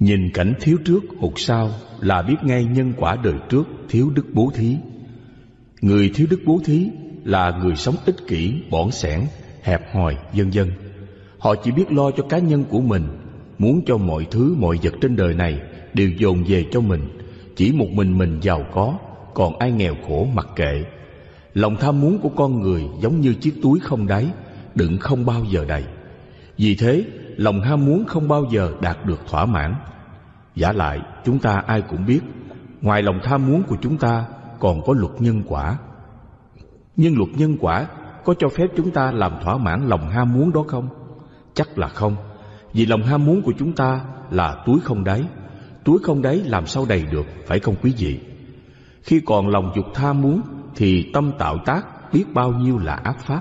Nhìn cảnh thiếu trước hụt sau là biết ngay nhân quả đời trước thiếu đức bố thí. Người thiếu đức bố thí là người sống ích kỷ, bỏng sẻn, hẹp hòi, vân vân. Họ chỉ biết lo cho cá nhân của mình, muốn cho mọi thứ mọi vật trên đời này đều dồn về cho mình, chỉ một mình mình giàu có, còn ai nghèo khổ mặc kệ. Lòng tham muốn của con người giống như chiếc túi không đáy, đựng không bao giờ đầy. Vì thế, lòng ham muốn không bao giờ đạt được thỏa mãn. Giả lại, chúng ta ai cũng biết, ngoài lòng tham muốn của chúng ta còn có luật nhân quả. Nhưng luật nhân quả có cho phép chúng ta làm thỏa mãn lòng ham muốn đó không? Chắc là không, vì lòng ham muốn của chúng ta là túi không đáy. Túi không đáy làm sao đầy được, phải không quý vị? Khi còn lòng dục tham muốn thì tâm tạo tác biết bao nhiêu là ác pháp.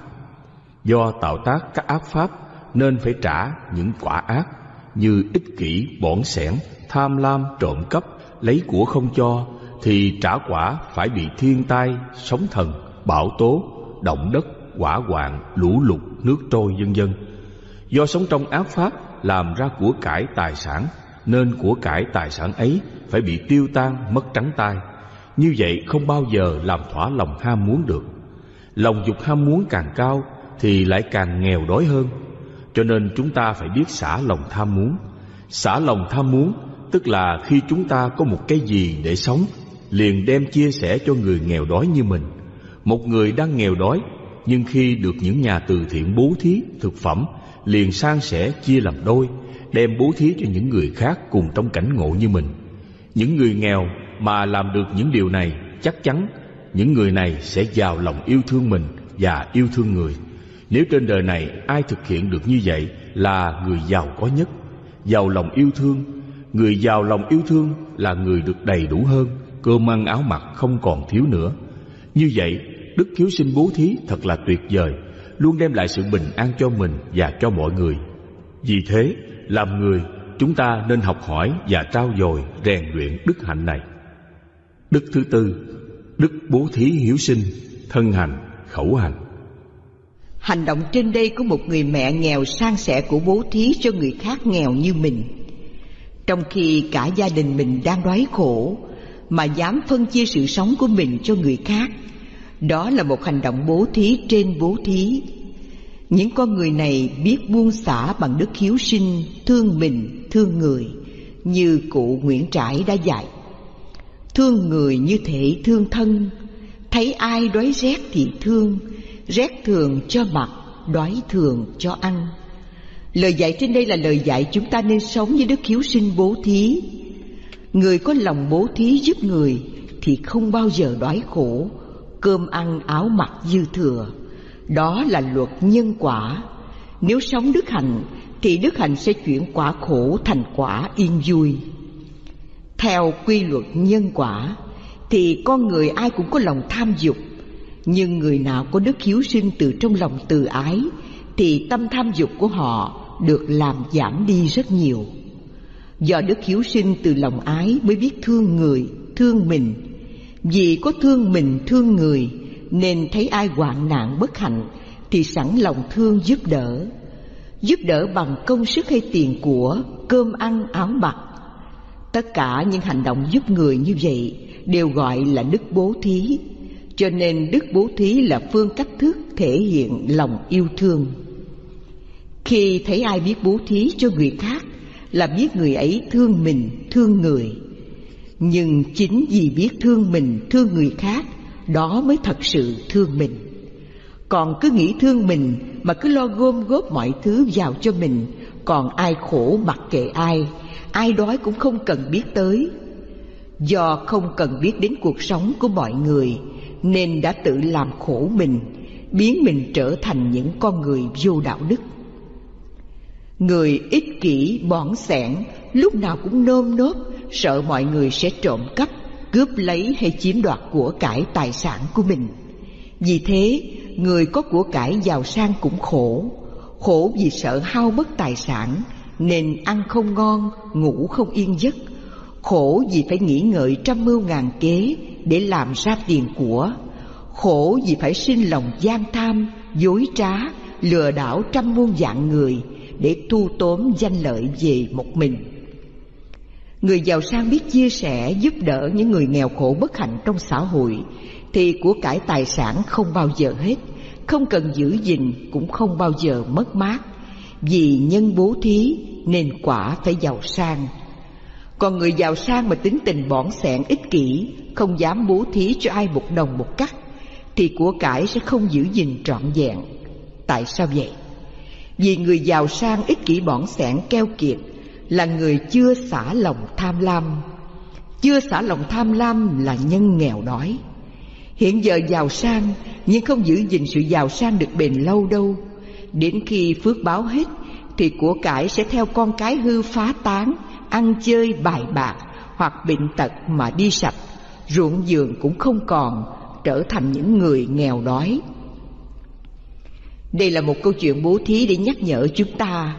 Do tạo tác các ác pháp nên phải trả những quả ác như ích kỷ, bỏn sẻn, tham lam, trộm cắp, lấy của không cho thì trả quả phải bị thiên tai, sóng thần, bão tố, động đất, quả hoạn, lũ lụt, nước trôi vân vân. Do sống trong ác pháp làm ra của cải tài sản nên của cải tài sản ấy phải bị tiêu tan mất trắng tay. Như vậy không bao giờ làm thỏa lòng ham muốn được. Lòng dục ham muốn càng cao thì lại càng nghèo đói hơn. Cho nên chúng ta phải biết xả lòng tham muốn. Xả lòng tham muốn tức là khi chúng ta có một cái gì để sống, liền đem chia sẻ cho người nghèo đói như mình. Một người đang nghèo đói, nhưng khi được những nhà từ thiện bố thí thực phẩm, liền san sẻ chia làm đôi, đem bố thí cho những người khác cùng trong cảnh ngộ như mình. Những người nghèo mà làm được những điều này, chắc chắn những người này sẽ giàu lòng yêu thương mình và yêu thương người. Nếu trên đời này ai thực hiện được như vậy là người giàu có nhất, giàu lòng yêu thương. Người giàu lòng yêu thương là người được đầy đủ hơn, cơm ăn áo mặc không còn thiếu nữa. Như vậy, đức hiếu sinh bố thí thật là tuyệt vời, luôn đem lại sự bình an cho mình và cho mọi người. Vì thế, làm người, chúng ta nên học hỏi và trao dồi rèn luyện đức hạnh này. Đức thứ tư, đức bố thí hiếu sinh, thân hành, khẩu hành. Hành động trên đây của một người mẹ nghèo sang sẻ của bố thí cho người khác nghèo như mình. Trong khi cả gia đình mình đang đói khổ Mà dám phân chia sự sống của mình cho người khác Đó là một hành động bố thí trên bố thí. Những con người này biết buông xả bằng đức hiếu sinh Thương mình, thương người Như cụ Nguyễn Trãi đã dạy. Thương người như thể thương thân Thấy ai đói rét thì thương Rét thường cho mặc, đói thường cho ăn. Lời dạy trên đây là lời dạy chúng ta nên sống với đức hiếu sinh bố thí. Người có lòng bố thí giúp người Thì không bao giờ đói khổ. Cơm ăn áo mặc dư thừa Đó là luật nhân quả. Nếu sống đức hạnh Thì đức hạnh sẽ chuyển quả khổ thành quả yên vui. Theo quy luật nhân quả Thì con người ai cũng có lòng tham dục nhưng người nào có đức hiếu sinh từ trong lòng từ ái Thì tâm tham dục của họ được làm giảm đi rất nhiều. Do đức hiếu sinh từ lòng ái mới biết thương người, thương mình. Vì có thương mình, thương người Nên thấy ai hoạn nạn bất hạnh Thì sẵn lòng thương giúp đỡ. Giúp đỡ bằng công sức hay tiền của Cơm ăn áo mặc. Tất cả những hành động giúp người như vậy Đều gọi là đức bố thí cho nên đức bố thí là phương cách thức thể hiện lòng yêu thương. Khi thấy ai biết bố thí cho người khác Là biết người ấy thương mình, thương người. Nhưng chính vì biết thương mình, thương người khác Đó mới thật sự thương mình. Còn cứ nghĩ thương mình mà cứ lo gom góp mọi thứ vào cho mình Còn ai khổ mặc kệ ai Ai đói cũng không cần biết tới. Do không cần biết đến cuộc sống của mọi người nên đã tự làm khổ mình, biến mình trở thành những con người vô đạo đức. Người ích kỷ bỏn sẻn, lúc nào cũng nơm nớp, sợ mọi người sẽ trộm cắp, cướp lấy hay chiếm đoạt của cải tài sản của mình. Vì thế, người có của cải giàu sang cũng khổ. Khổ vì sợ hao mất tài sản, nên ăn không ngon, ngủ không yên giấc. Khổ vì phải nghĩ ngợi trăm mưu ngàn kế để làm ra tiền của. Khổ vì phải sinh lòng gian tham, dối trá, lừa đảo trăm muôn dạng người để thu tóm danh lợi về một mình. Người giàu sang biết chia sẻ, giúp đỡ những người nghèo khổ bất hạnh trong xã hội, Thì của cải tài sản không bao giờ hết, Không cần giữ gìn cũng không bao giờ mất mát. Vì nhân bố thí nên quả phải giàu sang. Còn người giàu sang mà tính tình bỏn sẻn ích kỷ không dám bố thí cho ai một đồng một cắt, Thì của cải sẽ không giữ gìn trọn vẹn. Tại sao vậy? Vì người giàu sang ích kỷ bỏn sẻn keo kiệt, là người chưa xả lòng tham lam. Chưa xả lòng tham lam là nhân nghèo đói. Hiện giờ giàu sang, nhưng không giữ gìn sự giàu sang được bền lâu đâu. Đến khi phước báo hết, thì của cải sẽ theo con cái hư phá tán, ăn chơi bài bạc hoặc bệnh tật mà đi sạch ruộng vườn cũng không còn trở thành những người nghèo đói đây là một câu chuyện bố thí để nhắc nhở chúng ta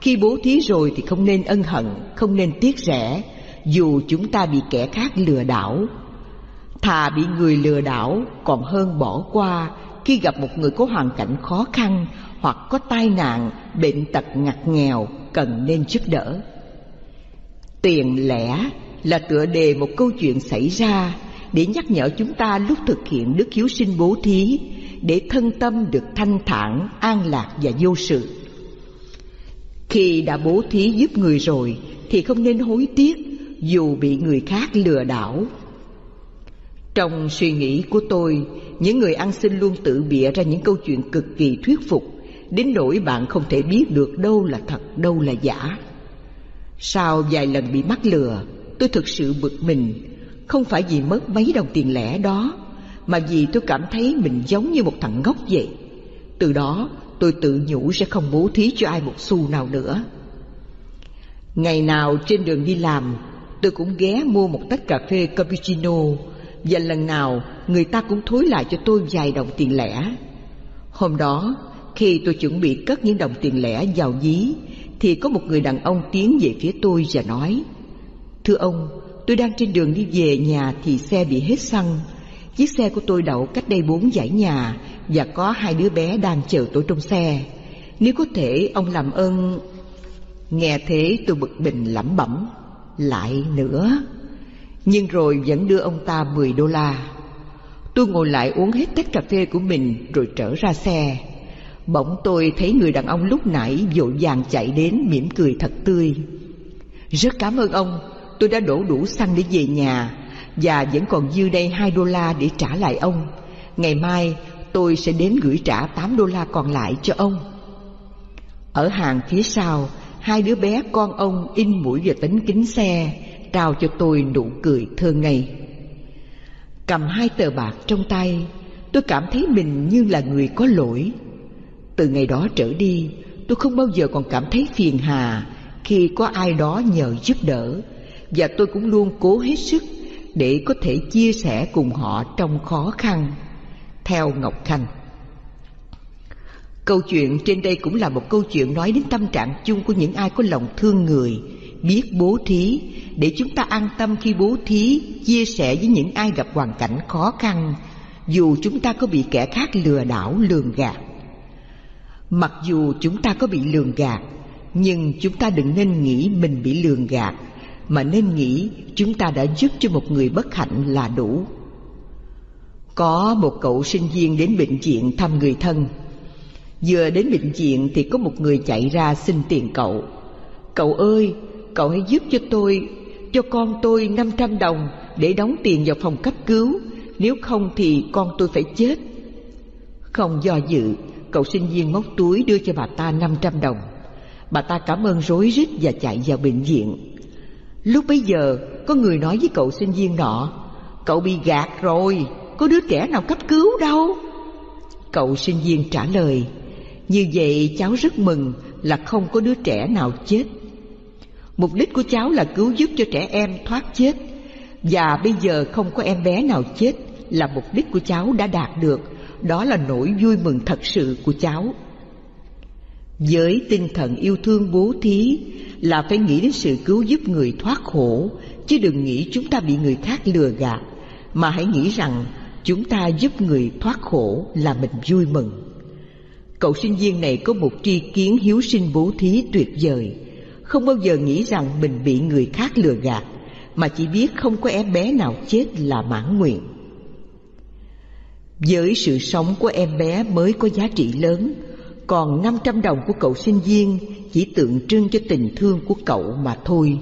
khi bố thí rồi thì không nên ân hận, không nên tiếc rẻ, dù chúng ta bị kẻ khác lừa đảo. Thà bị người lừa đảo còn hơn bỏ qua khi gặp một người có hoàn cảnh khó khăn hoặc có tai nạn, bệnh tật ngặt nghèo cần nên giúp đỡ. Tiền lẻ là tựa đề một câu chuyện xảy ra để nhắc nhở chúng ta lúc thực hiện đức hiếu sinh bố thí để thân tâm được thanh thản, an lạc và vô sự. Khi đã bố thí giúp người rồi Thì không nên hối tiếc Dù bị người khác lừa đảo Trong suy nghĩ của tôi Những người ăn xin luôn tự bịa ra những câu chuyện cực kỳ thuyết phục Đến nỗi bạn không thể biết được đâu là thật, đâu là giả Sau vài lần bị mắc lừa Tôi thực sự bực mình Không phải vì mất mấy đồng tiền lẻ đó Mà vì tôi cảm thấy mình giống như một thằng ngốc vậy Từ đó tôi tự nhủ sẽ không bố thí cho ai một xu nào nữa. Ngày nào trên đường đi làm, tôi cũng ghé mua một tách cà phê cappuccino và lần nào người ta cũng thối lại cho tôi vài đồng tiền lẻ. Hôm đó, khi tôi chuẩn bị cất những đồng tiền lẻ vào ví, thì có một người đàn ông tiến về phía tôi và nói Thưa ông, tôi đang trên đường đi về nhà thì xe bị hết xăng. Chiếc xe của tôi đậu cách đây bốn dãy nhà và có hai đứa bé đang chờ tôi trong xe. Nếu có thể ông làm ơn... Nghe thế tôi bực bình lẩm bẩm. Lại nữa. Nhưng rồi vẫn đưa ông ta 10 đô la. Tôi ngồi lại uống hết tách cà phê của mình rồi trở ra xe. Bỗng tôi thấy người đàn ông lúc nãy vội vàng chạy đến mỉm cười thật tươi. Rất cảm ơn ông, tôi đã đổ đủ xăng để về nhà và vẫn còn dư đây hai đô la để trả lại ông. Ngày mai tôi sẽ đến gửi trả 8 đô la còn lại cho ông. Ở hàng phía sau, hai đứa bé con ông in mũi vào tấm kính xe, trao cho tôi nụ cười thơ ngây. Cầm hai tờ bạc trong tay, tôi cảm thấy mình như là người có lỗi. Từ ngày đó trở đi, tôi không bao giờ còn cảm thấy phiền hà khi có ai đó nhờ giúp đỡ, và tôi cũng luôn cố hết sức để có thể chia sẻ cùng họ trong khó khăn theo Ngọc Khanh. Câu chuyện trên đây cũng là một câu chuyện nói đến tâm trạng chung của những ai có lòng thương người, biết bố thí, để chúng ta an tâm khi bố thí, chia sẻ với những ai gặp hoàn cảnh khó khăn, dù chúng ta có bị kẻ khác lừa đảo lường gạt. Mặc dù chúng ta có bị lường gạt, nhưng chúng ta đừng nên nghĩ mình bị lường gạt, mà nên nghĩ chúng ta đã giúp cho một người bất hạnh là đủ. Có một cậu sinh viên đến bệnh viện thăm người thân. Vừa đến bệnh viện thì có một người chạy ra xin tiền cậu. Cậu ơi, cậu hãy giúp cho tôi Cho con tôi 500 đồng để đóng tiền vào phòng cấp cứu. Nếu không thì con tôi phải chết. Không do dự, cậu sinh viên móc túi đưa cho bà ta 500 đồng. Bà ta cảm ơn rối rít và chạy vào bệnh viện. Lúc bấy giờ, có người nói với cậu sinh viên nọ, Cậu bị gạt rồi, có đứa trẻ nào cấp cứu đâu? Cậu sinh viên trả lời, Như vậy cháu rất mừng là không có đứa trẻ nào chết. Mục đích của cháu là cứu giúp cho trẻ em thoát chết, Và bây giờ không có em bé nào chết Là mục đích của cháu đã đạt được. Đó là nỗi vui mừng thật sự của cháu. Với tinh thần yêu thương bố thí Là phải nghĩ đến sự cứu giúp người thoát khổ Chứ đừng nghĩ chúng ta bị người khác lừa gạt Mà hãy nghĩ rằng chúng ta giúp người thoát khổ là mình vui mừng. Cậu sinh viên này có một tri kiến hiếu sinh bố thí tuyệt vời, không bao giờ nghĩ rằng mình bị người khác lừa gạt mà chỉ biết không có em bé nào chết là mãn nguyện. Với sự sống của em bé mới có giá trị lớn, còn 500 đồng của cậu sinh viên chỉ tượng trưng cho tình thương của cậu mà thôi.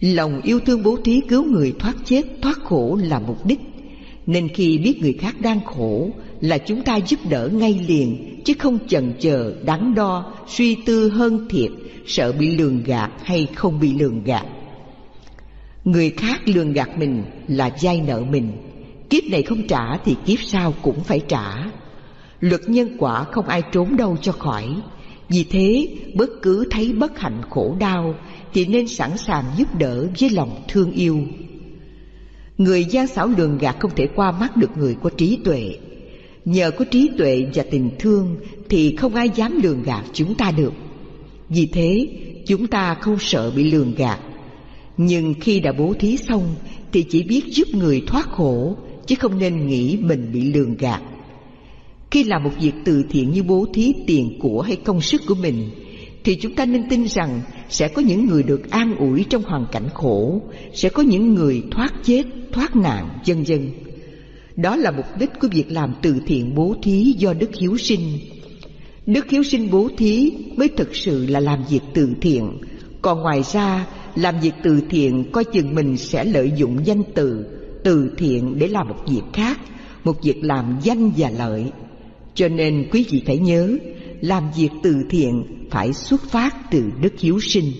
Lòng yêu thương bố thí cứu người thoát chết, thoát khổ là mục đích. Nên khi biết người khác đang khổ là chúng ta giúp đỡ ngay liền, chứ không chần chờ, đắn đo, suy tư hơn thiệt, sợ bị lường gạt hay không bị lường gạt. Người khác lường gạt mình là dai nợ mình, kiếp này không trả thì kiếp sau cũng phải trả. Luật nhân quả không ai trốn đâu cho khỏi. Vì thế, bất cứ thấy bất hạnh khổ đau thì nên sẵn sàng giúp đỡ với lòng thương yêu. Người gian xảo lường gạt không thể qua mắt được người có trí tuệ. Nhờ có trí tuệ và tình thương thì không ai dám lường gạt chúng ta được. Vì thế, chúng ta không sợ bị lường gạt. Nhưng khi đã bố thí xong thì chỉ biết giúp người thoát khổ chứ không nên nghĩ mình bị lường gạt. Khi làm một việc từ thiện như bố thí tiền của hay công sức của mình thì chúng ta nên tin rằng sẽ có những người được an ủi trong hoàn cảnh khổ, sẽ có những người thoát chết, thoát nạn, vân vân. Đó là mục đích của việc làm từ thiện bố thí do Đức Hiếu Sinh. Đức Hiếu Sinh bố thí mới thực sự là làm việc từ thiện, còn ngoài ra làm việc từ thiện coi chừng mình sẽ lợi dụng danh từ từ thiện để làm một việc khác, một việc làm danh và lợi. Cho nên quý vị phải nhớ, làm việc từ thiện phải xuất phát từ đức hiếu sinh.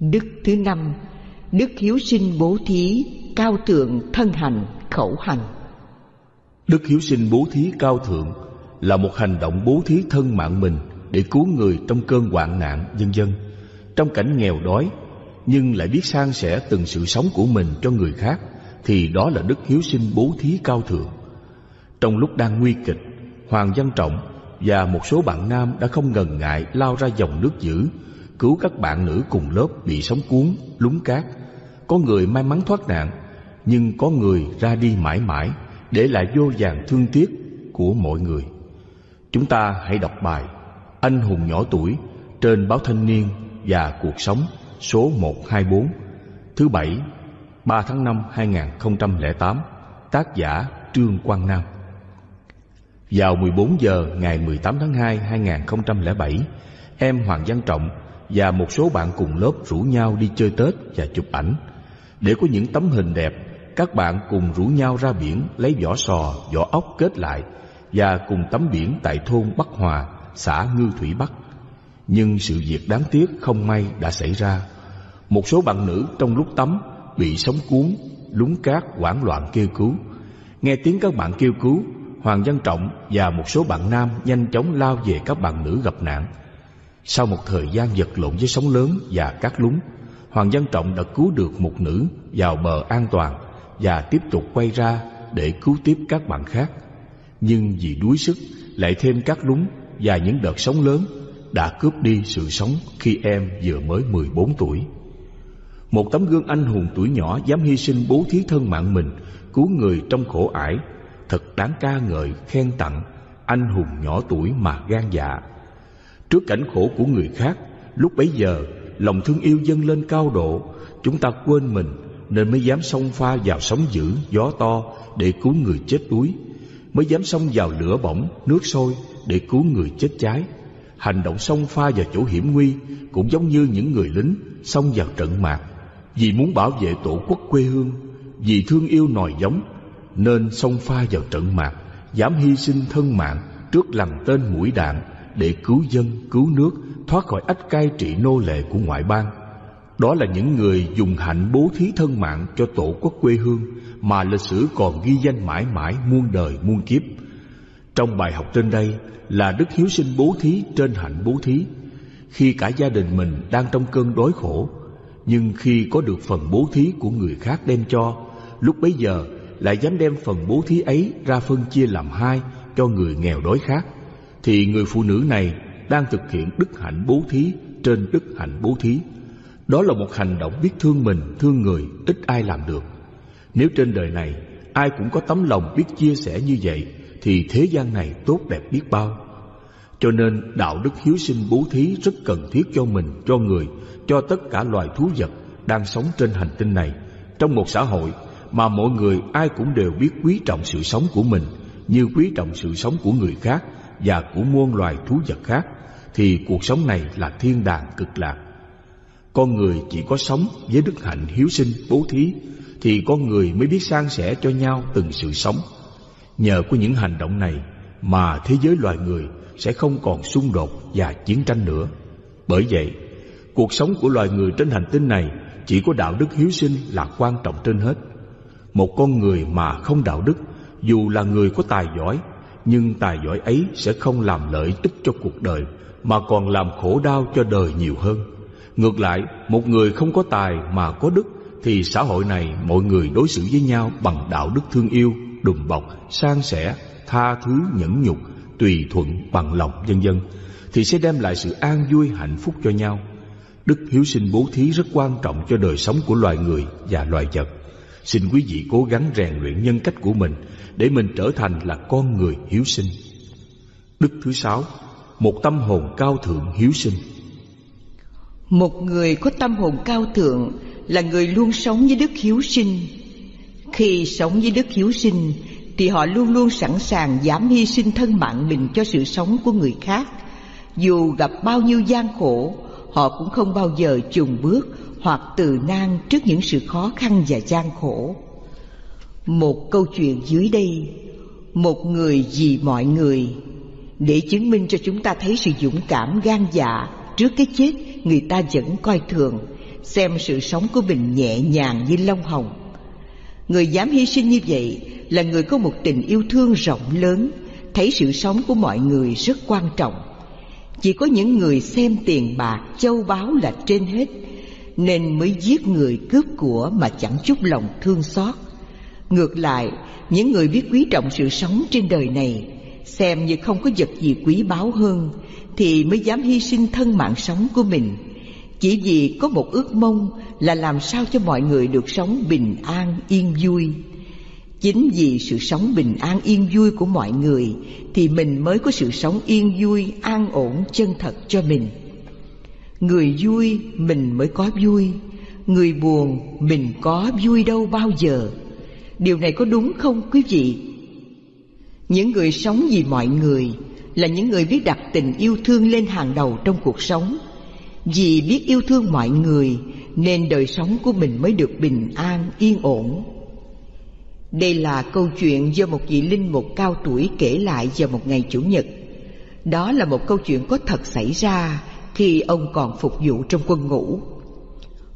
Đức thứ năm, đức hiếu sinh bố thí, cao thượng thân hành, khẩu hành. Đức hiếu sinh bố thí cao thượng là một hành động bố thí thân mạng mình để cứu người trong cơn hoạn nạn, dân dân. Trong cảnh nghèo đói, nhưng lại biết san sẻ từng sự sống của mình cho người khác, thì đó là đức hiếu sinh bố thí cao thượng. Trong lúc đang nguy kịch, Hoàng Văn Trọng và một số bạn nam đã không ngần ngại lao ra dòng nước dữ, cứu các bạn nữ cùng lớp bị sóng cuốn, lúng cát. Có người may mắn thoát nạn, nhưng có người ra đi mãi mãi, để lại vô vàng thương tiếc của mọi người. Chúng ta hãy đọc bài Anh hùng nhỏ tuổi trên báo Thanh niên và Cuộc sống số 124 thứ bảy 3 tháng 5 2008 tác giả Trương Quang Nam vào 14 giờ ngày 18 tháng 2 2007, em Hoàng Văn Trọng và một số bạn cùng lớp rủ nhau đi chơi Tết và chụp ảnh. Để có những tấm hình đẹp, các bạn cùng rủ nhau ra biển lấy vỏ sò, vỏ ốc kết lại và cùng tắm biển tại thôn Bắc Hòa, xã Ngư Thủy Bắc. Nhưng sự việc đáng tiếc không may đã xảy ra. Một số bạn nữ trong lúc tắm bị sóng cuốn, lúng cát hoảng loạn kêu cứu. Nghe tiếng các bạn kêu cứu, Hoàng Văn Trọng và một số bạn nam nhanh chóng lao về các bạn nữ gặp nạn. Sau một thời gian vật lộn với sóng lớn và cát lúng, Hoàng Văn Trọng đã cứu được một nữ vào bờ an toàn và tiếp tục quay ra để cứu tiếp các bạn khác. Nhưng vì đuối sức, lại thêm cát lúng và những đợt sóng lớn đã cướp đi sự sống khi em vừa mới 14 tuổi. Một tấm gương anh hùng tuổi nhỏ dám hy sinh bố thí thân mạng mình, cứu người trong khổ ải thật đáng ca ngợi, khen tặng anh hùng nhỏ tuổi mà gan dạ. Trước cảnh khổ của người khác, lúc bấy giờ, lòng thương yêu dâng lên cao độ, chúng ta quên mình nên mới dám xông pha vào sóng dữ, gió to để cứu người chết đuối. Mới dám xông vào lửa bỏng, nước sôi để cứu người chết cháy. Hành động xông pha vào chỗ hiểm nguy cũng giống như những người lính xông vào trận mạc. Vì muốn bảo vệ tổ quốc quê hương, vì thương yêu nòi giống nên xông pha vào trận mạc, dám hy sinh thân mạng trước lằn tên mũi đạn để cứu dân, cứu nước, thoát khỏi ách cai trị nô lệ của ngoại bang. Đó là những người dùng hạnh bố thí thân mạng cho tổ quốc quê hương mà lịch sử còn ghi danh mãi mãi muôn đời muôn kiếp. Trong bài học trên đây là đức hiếu sinh bố thí trên hạnh bố thí. Khi cả gia đình mình đang trong cơn đói khổ, nhưng khi có được phần bố thí của người khác đem cho, lúc bấy giờ lại dám đem phần bố thí ấy ra phân chia làm hai cho người nghèo đói khác thì người phụ nữ này đang thực hiện đức hạnh bố thí trên đức hạnh bố thí. Đó là một hành động biết thương mình, thương người, ít ai làm được. Nếu trên đời này ai cũng có tấm lòng biết chia sẻ như vậy, thì thế gian này tốt đẹp biết bao. Cho nên đạo đức hiếu sinh bố thí rất cần thiết cho mình, cho người, cho tất cả loài thú vật đang sống trên hành tinh này. Trong một xã hội mà mọi người ai cũng đều biết quý trọng sự sống của mình như quý trọng sự sống của người khác và của muôn loài thú vật khác thì cuộc sống này là thiên đàng cực lạc. Con người chỉ có sống với đức hạnh hiếu sinh bố thí thì con người mới biết san sẻ cho nhau từng sự sống. Nhờ có những hành động này mà thế giới loài người sẽ không còn xung đột và chiến tranh nữa. Bởi vậy, cuộc sống của loài người trên hành tinh này chỉ có đạo đức hiếu sinh là quan trọng trên hết. Một con người mà không đạo đức, dù là người có tài giỏi, nhưng tài giỏi ấy sẽ không làm lợi ích cho cuộc đời, mà còn làm khổ đau cho đời nhiều hơn. Ngược lại, một người không có tài mà có đức, thì xã hội này mọi người đối xử với nhau bằng đạo đức thương yêu, đùm bọc, san sẻ, tha thứ nhẫn nhục, tùy thuận bằng lòng vân vân thì sẽ đem lại sự an vui hạnh phúc cho nhau. Đức hiếu sinh bố thí rất quan trọng cho đời sống của loài người và loài vật. Xin quý vị cố gắng rèn luyện nhân cách của mình để mình trở thành là con người hiếu sinh. Đức thứ sáu, một tâm hồn cao thượng hiếu sinh. Một người có tâm hồn cao thượng là người luôn sống với đức hiếu sinh. Khi sống với đức hiếu sinh thì họ luôn luôn sẵn sàng dám hy sinh thân mạng mình cho sự sống của người khác. Dù gặp bao nhiêu gian khổ, họ cũng không bao giờ chùn bước hoặc từ nan trước những sự khó khăn và gian khổ. Một câu chuyện dưới đây, một người vì mọi người, để chứng minh cho chúng ta thấy sự dũng cảm gan dạ trước cái chết người ta vẫn coi thường, xem sự sống của mình nhẹ nhàng như lông hồng. Người dám hy sinh như vậy là người có một tình yêu thương rộng lớn, thấy sự sống của mọi người rất quan trọng. Chỉ có những người xem tiền bạc, châu báu là trên hết, nên mới giết người cướp của mà chẳng chút lòng thương xót. Ngược lại, những người biết quý trọng sự sống trên đời này, xem như không có vật gì quý báu hơn, thì mới dám hy sinh thân mạng sống của mình. Chỉ vì có một ước mong là làm sao cho mọi người được sống bình an, yên vui. Chính vì sự sống bình an yên vui của mọi người Thì mình mới có sự sống yên vui, an ổn, chân thật cho mình Người vui mình mới có vui Người buồn mình có vui đâu bao giờ Điều này có đúng không quý vị? Những người sống vì mọi người Là những người biết đặt tình yêu thương lên hàng đầu trong cuộc sống Vì biết yêu thương mọi người Nên đời sống của mình mới được bình an, yên ổn đây là câu chuyện do một vị linh mục cao tuổi kể lại vào một ngày Chủ nhật. Đó là một câu chuyện có thật xảy ra khi ông còn phục vụ trong quân ngũ.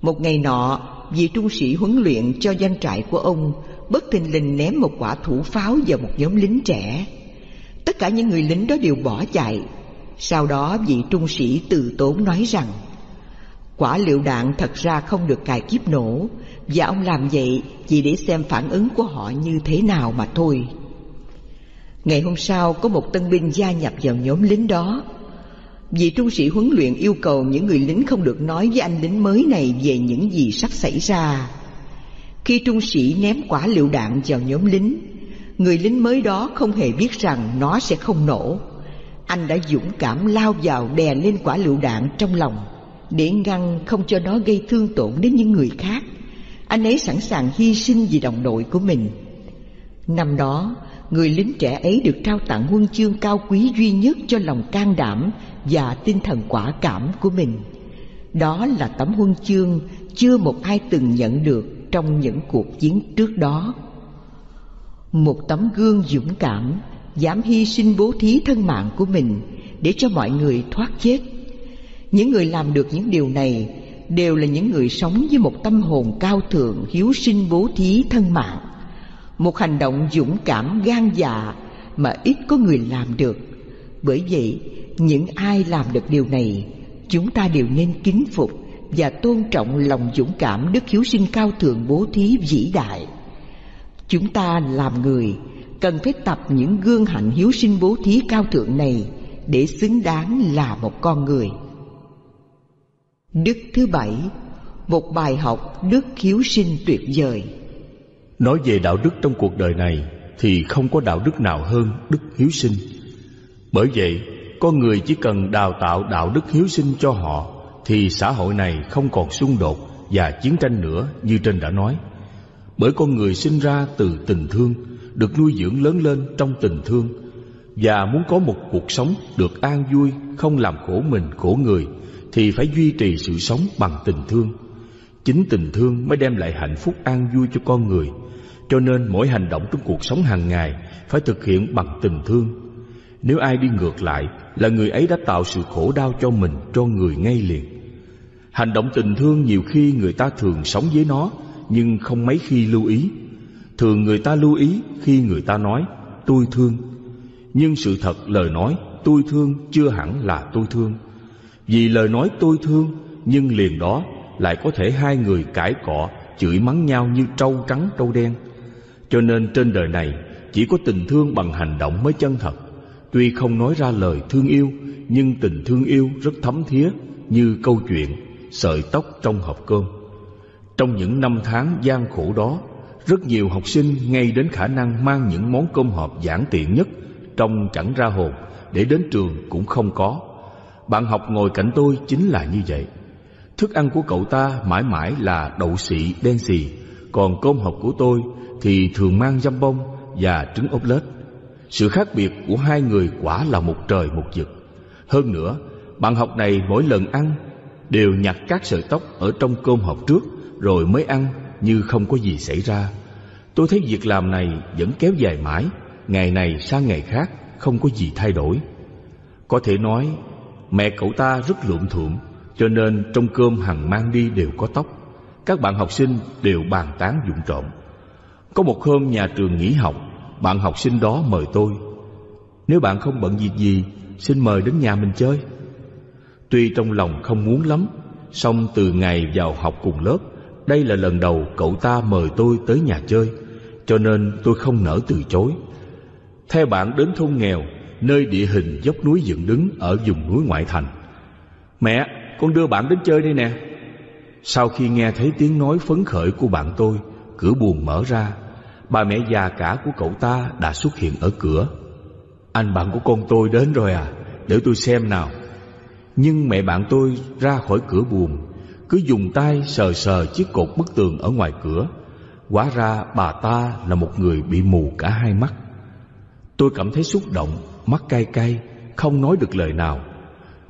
Một ngày nọ, vị trung sĩ huấn luyện cho doanh trại của ông bất thình lình ném một quả thủ pháo vào một nhóm lính trẻ. Tất cả những người lính đó đều bỏ chạy. Sau đó vị trung sĩ từ tốn nói rằng Quả liệu đạn thật ra không được cài kiếp nổ Và ông làm vậy chỉ để xem phản ứng của họ như thế nào mà thôi Ngày hôm sau có một tân binh gia nhập vào nhóm lính đó Vị trung sĩ huấn luyện yêu cầu những người lính không được nói với anh lính mới này về những gì sắp xảy ra. Khi trung sĩ ném quả lựu đạn vào nhóm lính, Người lính mới đó không hề biết rằng nó sẽ không nổ. Anh đã dũng cảm lao vào đè lên quả lựu đạn trong lòng, để ngăn không cho nó gây thương tổn đến những người khác. Anh ấy sẵn sàng hy sinh vì đồng đội của mình. Năm đó người lính trẻ ấy được trao tặng huân chương cao quý duy nhất cho lòng can đảm và tinh thần quả cảm của mình. Đó là tấm huân chương chưa một ai từng nhận được trong những cuộc chiến trước đó. Một tấm gương dũng cảm, dám hy sinh bố thí thân mạng của mình để cho mọi người thoát chết. Những người làm được những điều này đều là những người sống với một tâm hồn cao thượng hiếu sinh bố thí thân mạng một hành động dũng cảm, gan dạ mà ít có người làm được. Bởi vậy, những ai làm được điều này, chúng ta đều nên kính phục và tôn trọng lòng dũng cảm đức hiếu sinh cao thượng bố thí vĩ đại. Chúng ta làm người cần phải tập những gương hạnh hiếu sinh bố thí cao thượng này để xứng đáng là một con người. Đức thứ bảy, Một bài học đức hiếu sinh tuyệt vời. Nói về đạo đức trong cuộc đời này Thì không có đạo đức nào hơn đức hiếu sinh Bởi vậy Con người chỉ cần đào tạo đạo đức hiếu sinh cho họ Thì xã hội này không còn xung đột và chiến tranh nữa như trên đã nói. Bởi con người sinh ra từ tình thương, được nuôi dưỡng lớn lên trong tình thương và muốn có một cuộc sống được an vui, không làm khổ mình khổ người thì phải duy trì sự sống bằng tình thương. Chính tình thương mới đem lại hạnh phúc an vui cho con người. Cho nên mỗi hành động trong cuộc sống hàng ngày phải thực hiện bằng tình thương. Nếu ai đi ngược lại là người ấy đã tạo sự khổ đau cho mình, cho người ngay liền. Hành động tình thương nhiều khi người ta thường sống với nó nhưng không mấy khi lưu ý. Thường người ta lưu ý khi người ta nói tôi thương. Nhưng sự thật lời nói tôi thương chưa hẳn là tôi thương. Vì lời nói tôi thương nhưng liền đó lại có thể hai người cãi cọ, chửi mắng nhau như trâu trắng trâu đen. Cho nên trên đời này chỉ có tình thương bằng hành động mới chân thật. Tuy không nói ra lời thương yêu, nhưng tình thương yêu rất thấm thía như câu chuyện sợi tóc trong hộp cơm. Trong những năm tháng gian khổ đó, rất nhiều học sinh ngay đến khả năng mang những món cơm hộp giản tiện nhất trong chẳng ra hồn để đến trường cũng không có. Bạn học ngồi cạnh tôi chính là như vậy. Thức ăn của cậu ta mãi mãi là đậu xị đen xì, còn cơm hộp của tôi thì thường mang dăm bông và trứng ốp lết. Sự khác biệt của hai người quả là một trời một vực. Hơn nữa, bạn học này mỗi lần ăn đều nhặt các sợi tóc ở trong cơm hộp trước rồi mới ăn như không có gì xảy ra. Tôi thấy việc làm này vẫn kéo dài mãi, ngày này sang ngày khác không có gì thay đổi. Có thể nói mẹ cậu ta rất lụm thuộm cho nên trong cơm hằng mang đi đều có tóc. Các bạn học sinh đều bàn tán dụng trộm. Có một hôm nhà trường nghỉ học, bạn học sinh đó mời tôi. Nếu bạn không bận việc gì, xin mời đến nhà mình chơi. Tuy trong lòng không muốn lắm, song từ ngày vào học cùng lớp, đây là lần đầu cậu ta mời tôi tới nhà chơi, cho nên tôi không nỡ từ chối. Theo bạn đến thôn nghèo, nơi địa hình dốc núi dựng đứng ở vùng núi ngoại thành. Mẹ, con đưa bạn đến chơi đây nè. Sau khi nghe thấy tiếng nói phấn khởi của bạn tôi, cửa buồn mở ra, bà mẹ già cả của cậu ta đã xuất hiện ở cửa. Anh bạn của con tôi đến rồi à, để tôi xem nào. Nhưng mẹ bạn tôi ra khỏi cửa buồn Cứ dùng tay sờ sờ chiếc cột bức tường ở ngoài cửa Hóa ra bà ta là một người bị mù cả hai mắt Tôi cảm thấy xúc động, mắt cay cay Không nói được lời nào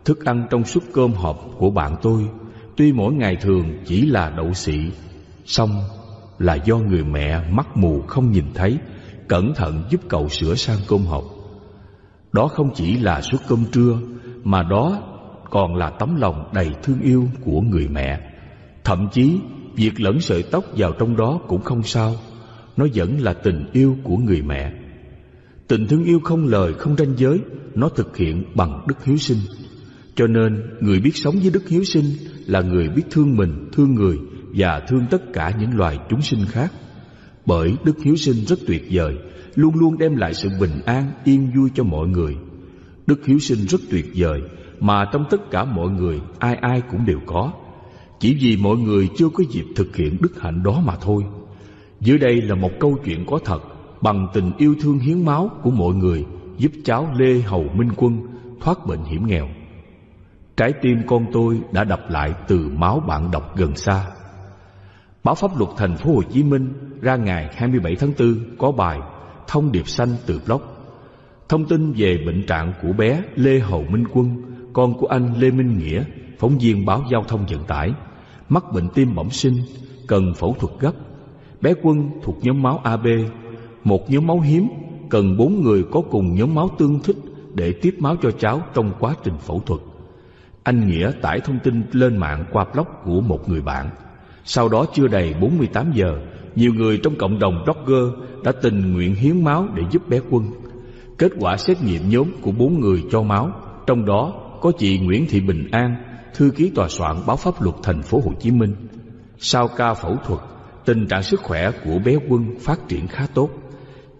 Thức ăn trong suất cơm hộp của bạn tôi Tuy mỗi ngày thường chỉ là đậu xị Xong là do người mẹ mắt mù không nhìn thấy Cẩn thận giúp cậu sửa sang cơm hộp Đó không chỉ là suất cơm trưa Mà đó còn là tấm lòng đầy thương yêu của người mẹ. Thậm chí, việc lẫn sợi tóc vào trong đó cũng không sao, nó vẫn là tình yêu của người mẹ. Tình thương yêu không lời, không ranh giới, nó thực hiện bằng đức hiếu sinh. Cho nên, người biết sống với đức hiếu sinh là người biết thương mình, thương người và thương tất cả những loài chúng sinh khác. Bởi đức hiếu sinh rất tuyệt vời, luôn luôn đem lại sự bình an, yên vui cho mọi người. Đức hiếu sinh rất tuyệt vời, mà trong tất cả mọi người ai ai cũng đều có chỉ vì mọi người chưa có dịp thực hiện đức hạnh đó mà thôi dưới đây là một câu chuyện có thật bằng tình yêu thương hiến máu của mọi người giúp cháu lê hầu minh quân thoát bệnh hiểm nghèo trái tim con tôi đã đập lại từ máu bạn đọc gần xa báo pháp luật thành phố hồ chí minh ra ngày 27 tháng 4 có bài thông điệp xanh từ blog thông tin về bệnh trạng của bé lê hậu minh quân con của anh Lê Minh Nghĩa, phóng viên báo giao thông vận tải, mắc bệnh tim bẩm sinh, cần phẫu thuật gấp. Bé Quân thuộc nhóm máu AB, một nhóm máu hiếm, cần bốn người có cùng nhóm máu tương thích để tiếp máu cho cháu trong quá trình phẫu thuật. Anh Nghĩa tải thông tin lên mạng qua blog của một người bạn. Sau đó chưa đầy 48 giờ, nhiều người trong cộng đồng blogger đã tình nguyện hiến máu để giúp bé Quân. Kết quả xét nghiệm nhóm của bốn người cho máu, trong đó có chị Nguyễn Thị Bình An, thư ký tòa soạn báo pháp luật thành phố Hồ Chí Minh. Sau ca phẫu thuật, tình trạng sức khỏe của bé Quân phát triển khá tốt.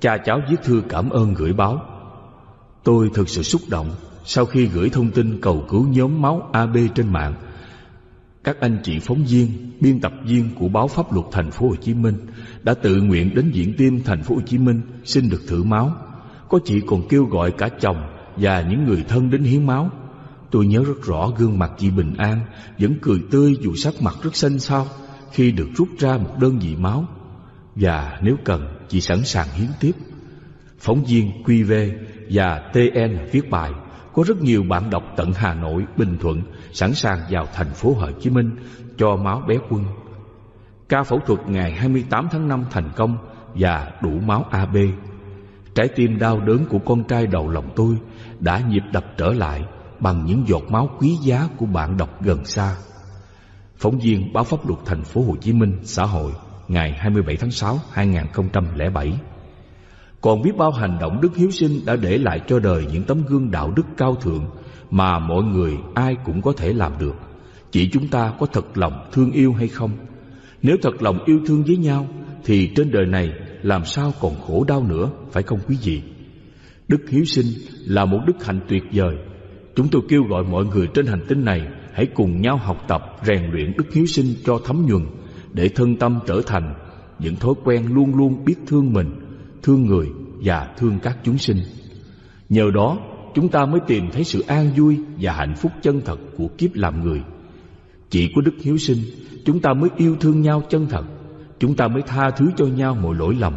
Cha cháu viết thư cảm ơn gửi báo. Tôi thực sự xúc động sau khi gửi thông tin cầu cứu nhóm máu AB trên mạng. Các anh chị phóng viên, biên tập viên của báo pháp luật thành phố Hồ Chí Minh đã tự nguyện đến viện tim thành phố Hồ Chí Minh xin được thử máu. Có chị còn kêu gọi cả chồng và những người thân đến hiến máu. Tôi nhớ rất rõ gương mặt chị Bình An Vẫn cười tươi dù sắc mặt rất xanh xao khi được rút ra một đơn vị máu và nếu cần chị sẵn sàng hiến tiếp. Phóng viên QV và TN viết bài có rất nhiều bạn đọc tận Hà Nội, Bình Thuận sẵn sàng vào thành phố Hồ Chí Minh cho máu bé quân. Ca phẫu thuật ngày 28 tháng 5 thành công và đủ máu AB. Trái tim đau đớn của con trai đầu lòng tôi đã nhịp đập trở lại bằng những giọt máu quý giá của bạn đọc gần xa. Phóng viên báo pháp luật thành phố Hồ Chí Minh xã hội ngày 27 tháng 6 2007. Còn biết bao hành động đức hiếu sinh đã để lại cho đời những tấm gương đạo đức cao thượng mà mọi người ai cũng có thể làm được. Chỉ chúng ta có thật lòng thương yêu hay không? Nếu thật lòng yêu thương với nhau thì trên đời này làm sao còn khổ đau nữa, phải không quý vị? Đức hiếu sinh là một đức hạnh tuyệt vời. Chúng tôi kêu gọi mọi người trên hành tinh này hãy cùng nhau học tập, rèn luyện đức hiếu sinh cho thấm nhuần để thân tâm trở thành những thói quen luôn luôn biết thương mình, thương người và thương các chúng sinh. Nhờ đó, chúng ta mới tìm thấy sự an vui và hạnh phúc chân thật của kiếp làm người. Chỉ có đức hiếu sinh, chúng ta mới yêu thương nhau chân thật, chúng ta mới tha thứ cho nhau mọi lỗi lầm.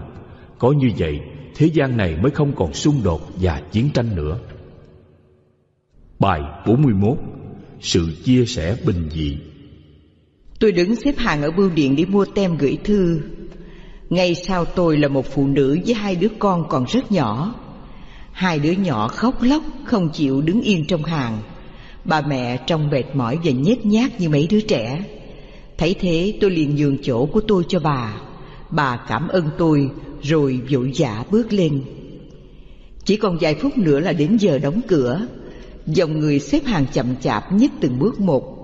Có như vậy, thế gian này mới không còn xung đột và chiến tranh nữa. Bài 41 Sự chia sẻ bình dị Tôi đứng xếp hàng ở bưu điện để mua tem gửi thư ngay sau tôi là một phụ nữ với hai đứa con còn rất nhỏ. Hai đứa nhỏ khóc lóc không chịu đứng yên trong hàng. Bà mẹ trông mệt mỏi và nhét nhác như mấy đứa trẻ. Thấy thế tôi liền nhường chỗ của tôi cho bà. Bà cảm ơn tôi rồi vội vã bước lên. Chỉ còn vài phút nữa là đến giờ đóng cửa. Dòng người xếp hàng chậm chạp nhích từng bước một.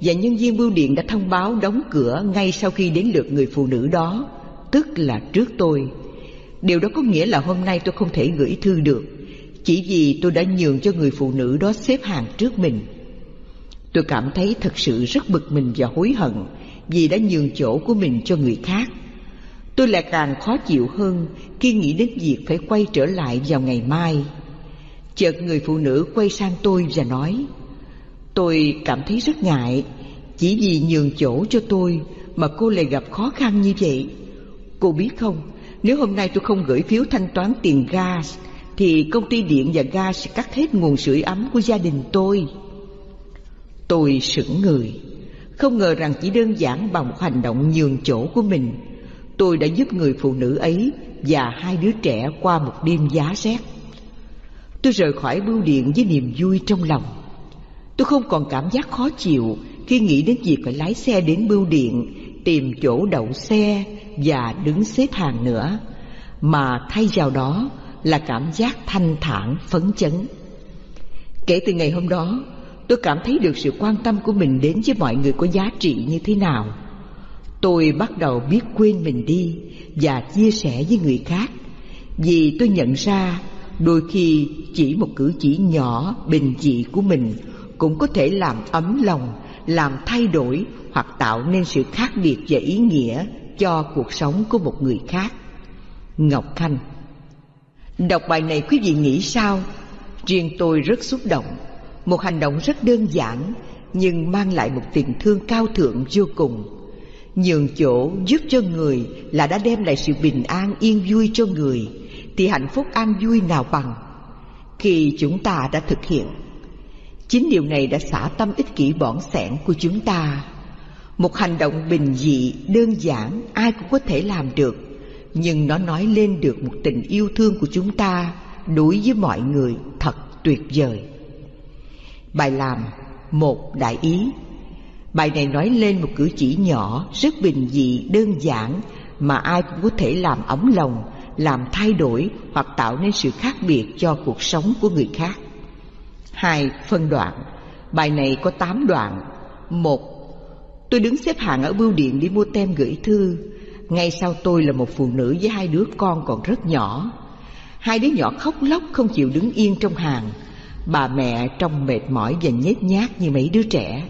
Và nhân viên bưu điện đã thông báo đóng cửa ngay sau khi đến lượt người phụ nữ đó, tức là trước tôi. Điều đó có nghĩa là hôm nay tôi không thể gửi thư được, chỉ vì tôi đã nhường cho người phụ nữ đó xếp hàng trước mình. Tôi cảm thấy thật sự rất bực mình và hối hận vì đã nhường chỗ của mình cho người khác. Tôi lại càng khó chịu hơn khi nghĩ đến việc phải quay trở lại vào ngày mai. Chợt người phụ nữ quay sang tôi và nói Tôi cảm thấy rất ngại Chỉ vì nhường chỗ cho tôi Mà cô lại gặp khó khăn như vậy Cô biết không Nếu hôm nay tôi không gửi phiếu thanh toán tiền gas Thì công ty điện và gas sẽ cắt hết nguồn sưởi ấm của gia đình tôi. Tôi sững người. Không ngờ rằng chỉ đơn giản bằng một hành động nhường chỗ của mình Tôi đã giúp người phụ nữ ấy Và hai đứa trẻ qua một đêm giá rét. Tôi rời khỏi bưu điện với niềm vui trong lòng. Tôi không còn cảm giác khó chịu khi nghĩ đến việc phải lái xe đến bưu điện, tìm chỗ đậu xe và đứng xếp hàng nữa, mà thay vào đó là cảm giác thanh thản phấn chấn. Kể từ ngày hôm đó, tôi cảm thấy được sự quan tâm của mình đến với mọi người có giá trị như thế nào. Tôi bắt đầu biết quên mình đi và chia sẻ với người khác, vì tôi nhận ra đôi khi chỉ một cử chỉ nhỏ bình dị của mình cũng có thể làm ấm lòng, làm thay đổi hoặc tạo nên sự khác biệt và ý nghĩa cho cuộc sống của một người khác. Ngọc Khanh Đọc bài này quý vị nghĩ sao? Riêng tôi rất xúc động. Một hành động rất đơn giản, nhưng mang lại một tình thương cao thượng vô cùng. Nhường chỗ giúp cho người là đã đem lại sự bình an, yên vui cho người, thì hạnh phúc an vui nào bằng khi chúng ta đã thực hiện, Chính điều này đã xả tâm ích kỷ bỏng sẻn của chúng ta một hành động bình dị, đơn giản, ai cũng có thể làm được. Nhưng nó nói lên được một tình yêu thương của chúng ta Đối với mọi người thật tuyệt vời. Bài làm một đại ý. Bài này nói lên một cử chỉ nhỏ, rất bình dị, đơn giản Mà ai cũng có thể làm ấm lòng, làm thay đổi hoặc tạo nên sự khác biệt cho cuộc sống của người khác. Hai phân đoạn. Bài này có tám đoạn. Một Tôi đứng xếp hàng ở bưu điện đi mua tem gửi thư. Ngay sau tôi là một phụ nữ với hai đứa con còn rất nhỏ. Hai đứa nhỏ khóc lóc không chịu đứng yên trong hàng. Bà mẹ trông mệt mỏi và nhếch nhác như mấy đứa trẻ.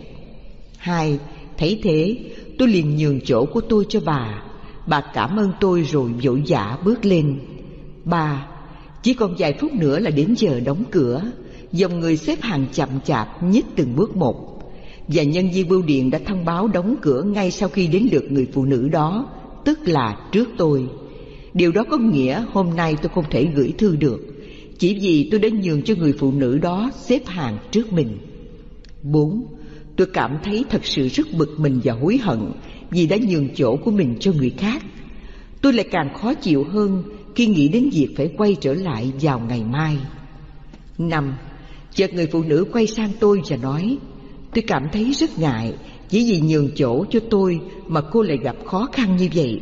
Hai, Thấy thế, tôi liền nhường chỗ của tôi cho bà. Bà cảm ơn tôi rồi vội vã bước lên. Ba, Chỉ còn vài phút nữa là đến giờ đóng cửa. Dòng người xếp hàng chậm chạp nhích từng bước một và nhân viên bưu điện đã thông báo đóng cửa ngay sau khi đến lượt người phụ nữ đó, tức là trước tôi. Điều đó có nghĩa hôm nay tôi không thể gửi thư được, chỉ vì tôi đã nhường cho người phụ nữ đó xếp hàng trước mình. 4. Tôi cảm thấy thật sự rất bực mình và hối hận vì đã nhường chỗ của mình cho người khác. Tôi lại càng khó chịu hơn khi nghĩ đến việc phải quay trở lại vào ngày mai. Năm, chợt người phụ nữ quay sang tôi và nói, tôi cảm thấy rất ngại chỉ vì nhường chỗ cho tôi mà cô lại gặp khó khăn như vậy.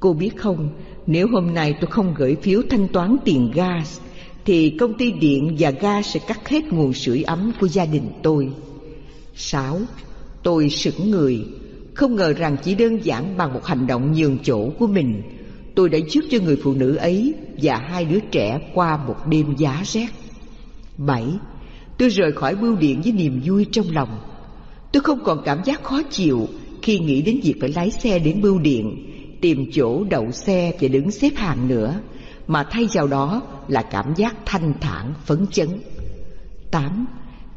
Cô biết không, nếu hôm nay tôi không gửi phiếu thanh toán tiền gas, thì công ty điện và ga sẽ cắt hết nguồn sưởi ấm của gia đình tôi. Sáu, tôi sững người, không ngờ rằng chỉ đơn giản bằng một hành động nhường chỗ của mình, tôi đã giúp cho người phụ nữ ấy và hai đứa trẻ qua một đêm giá rét. Bảy, tôi rời khỏi bưu điện với niềm vui trong lòng. Tôi không còn cảm giác khó chịu khi nghĩ đến việc phải lái xe đến bưu điện, tìm chỗ đậu xe và đứng xếp hàng nữa, mà thay vào đó là cảm giác thanh thản, phấn chấn. Tám,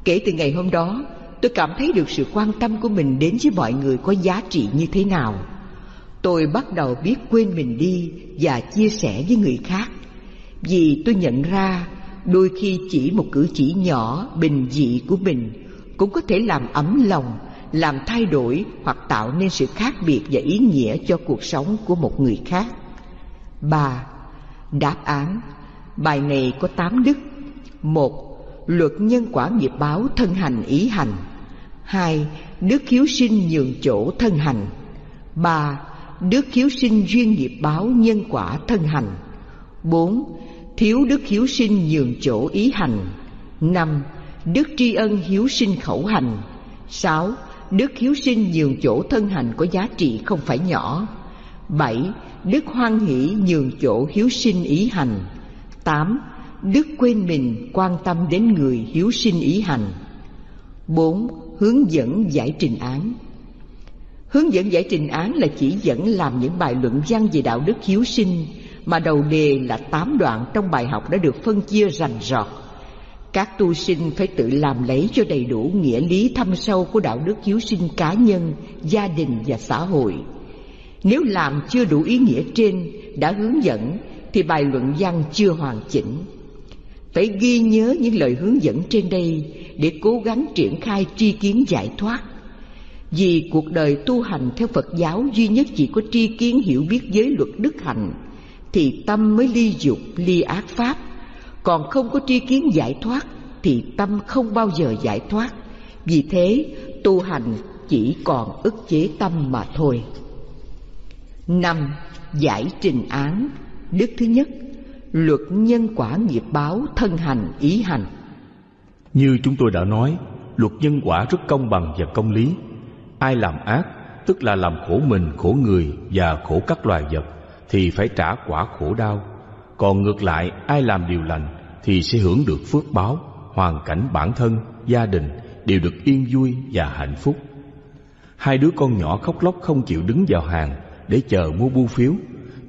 kể từ ngày hôm đó, tôi cảm thấy được sự quan tâm của mình đến với mọi người có giá trị như thế nào. Tôi bắt đầu biết quên mình đi và chia sẻ với người khác. Vì tôi nhận ra đôi khi chỉ một cử chỉ nhỏ bình dị của mình cũng có thể làm ấm lòng, làm thay đổi hoặc tạo nên sự khác biệt và ý nghĩa cho cuộc sống của một người khác. Ba, Đáp án. Bài này có tám đức. Một Luật nhân quả nghiệp báo thân hành ý hành. Hai Đức khiếu sinh nhường chỗ thân hành. Ba Đức khiếu sinh duyên nghiệp báo nhân quả thân hành. Bốn Thiếu đức hiếu sinh nhường chỗ ý hành. Năm, Đức tri ân hiếu sinh khẩu hành. Sáu, Đức hiếu sinh nhường chỗ thân hành có giá trị không phải nhỏ. Bảy, Đức hoan hỷ nhường chỗ hiếu sinh ý hành. Tám, Đức quên mình quan tâm đến người hiếu sinh ý hành. Bốn, Hướng dẫn giải trình án. Hướng dẫn giải trình án là chỉ dẫn làm những bài luận văn về đạo đức hiếu sinh mà đầu đề là tám đoạn trong bài học đã được phân chia rành rọt. Các tu sinh phải tự làm lấy cho đầy đủ nghĩa lý thâm sâu của đạo đức hiếu sinh cá nhân, gia đình và xã hội. Nếu làm chưa đủ ý nghĩa trên đã hướng dẫn thì bài luận văn chưa hoàn chỉnh. Phải ghi nhớ những lời hướng dẫn trên đây để cố gắng triển khai tri kiến giải thoát. Vì cuộc đời tu hành theo Phật giáo duy nhất chỉ có tri kiến hiểu biết giới luật đức hạnh thì tâm mới ly dục, ly ác pháp. Còn không có tri kiến giải thoát, thì tâm không bao giờ giải thoát. Vì thế, tu hành chỉ còn ức chế tâm mà thôi. Năm, giải trình án. Đức thứ nhất, luật nhân quả nghiệp báo thân hành ý hành. Như chúng tôi đã nói, luật nhân quả rất công bằng và công lý. Ai làm ác, tức là làm khổ mình, khổ người và khổ các loài vật thì phải trả quả khổ đau. Còn ngược lại, ai làm điều lành thì sẽ hưởng được phước báo, hoàn cảnh bản thân, gia đình đều được yên vui và hạnh phúc. Hai đứa con nhỏ khóc lóc không chịu đứng vào hàng để chờ mua bưu phiếu.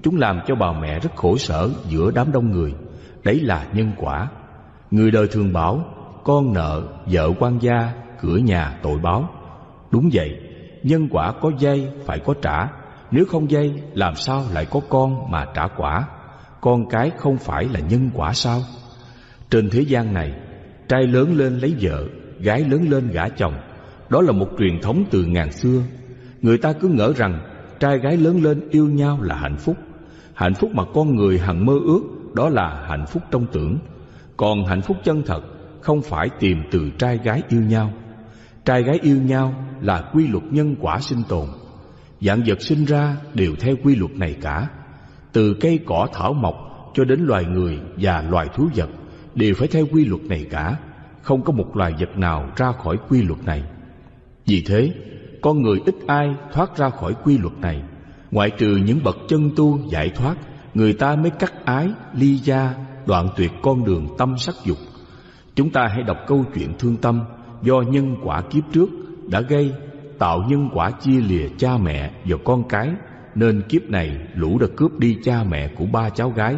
Chúng làm cho bà mẹ rất khổ sở giữa đám đông người. Đấy là nhân quả. Người đời thường bảo, con nợ vợ quan gia, cửa nhà tội báo. Đúng vậy, nhân quả có dây phải có trả nếu không dây, làm sao lại có con mà trả quả? Con cái không phải là nhân quả sao? Trên thế gian này, Trai lớn lên lấy vợ, Gái lớn lên gả chồng, Đó là một truyền thống từ ngàn xưa. Người ta cứ ngỡ rằng Trai gái lớn lên yêu nhau là hạnh phúc. Hạnh phúc mà con người hằng mơ ước, Đó là hạnh phúc trong tưởng. Còn hạnh phúc chân thật Không phải tìm từ trai gái yêu nhau. Trai gái yêu nhau là quy luật nhân quả sinh tồn. Dạng vật sinh ra đều theo quy luật này cả. Từ cây cỏ thảo mộc cho đến loài người và loài thú vật Đều phải theo quy luật này cả. Không có một loài vật nào ra khỏi quy luật này. Vì thế, con người ít ai thoát ra khỏi quy luật này. Ngoại trừ những bậc chân tu giải thoát Người ta mới cắt ái, ly gia, đoạn tuyệt con đường tâm sắc dục. Chúng ta hãy đọc câu chuyện thương tâm Do nhân quả kiếp trước đã gây tạo nhân quả chia lìa cha mẹ và con cái nên kiếp này lũ đã cướp đi cha mẹ của ba cháu gái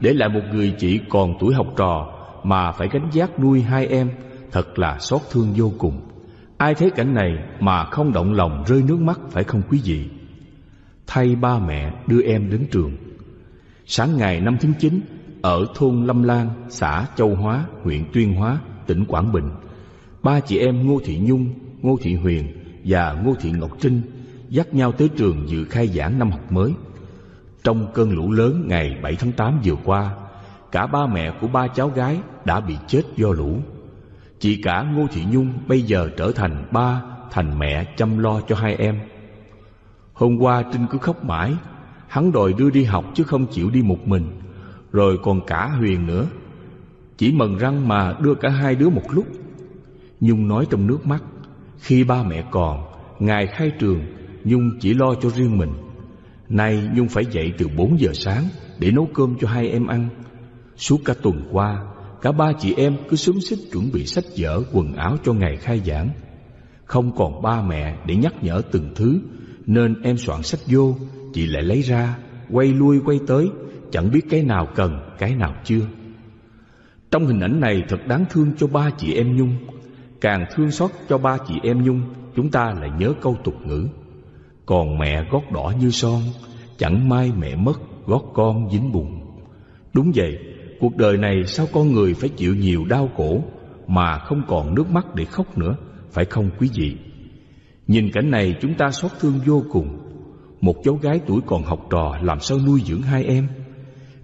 để lại một người chị còn tuổi học trò mà phải gánh vác nuôi hai em thật là xót thương vô cùng Ai thấy cảnh này mà không động lòng rơi nước mắt phải không quý vị? Thay ba mẹ đưa em đến trường. Sáng ngày năm tháng chín ở thôn Lâm Lan, xã Châu Hóa, huyện Tuyên Hóa, tỉnh Quảng Bình, ba chị em Ngô Thị Nhung, Ngô Thị Huyền và Ngô Thị Ngọc Trinh dắt nhau tới trường dự khai giảng năm học mới. Trong cơn lũ lớn ngày 7 tháng 8 vừa qua, cả ba mẹ của ba cháu gái đã bị chết do lũ. Chị cả Ngô Thị Nhung bây giờ trở thành ba, thành mẹ chăm lo cho hai em. Hôm qua Trinh cứ khóc mãi, hắn đòi đưa đi học chứ không chịu đi một mình, rồi còn cả Huyền nữa. Chỉ mần răng mà đưa cả hai đứa một lúc. Nhung nói trong nước mắt, khi ba mẹ còn, ngài khai trường, Nhung chỉ lo cho riêng mình. Nay Nhung phải dậy từ 4 giờ sáng để nấu cơm cho hai em ăn. Suốt cả tuần qua, cả ba chị em cứ xúm xích chuẩn bị sách vở quần áo cho ngày khai giảng. Không còn ba mẹ để nhắc nhở từng thứ, nên em soạn sách vô, chị lại lấy ra, quay lui quay tới, chẳng biết cái nào cần, cái nào chưa. Trong hình ảnh này thật đáng thương cho ba chị em Nhung. Càng thương xót cho ba chị em Nhung, chúng ta lại nhớ câu tục ngữ. Còn mẹ gót đỏ như son, chẳng may mẹ mất, gót con dính bùn. Đúng vậy, cuộc đời này sao con người phải chịu nhiều đau khổ mà không còn nước mắt để khóc nữa, phải không quý vị? Nhìn cảnh này chúng ta xót thương vô cùng. Một cháu gái tuổi còn học trò làm sao nuôi dưỡng hai em?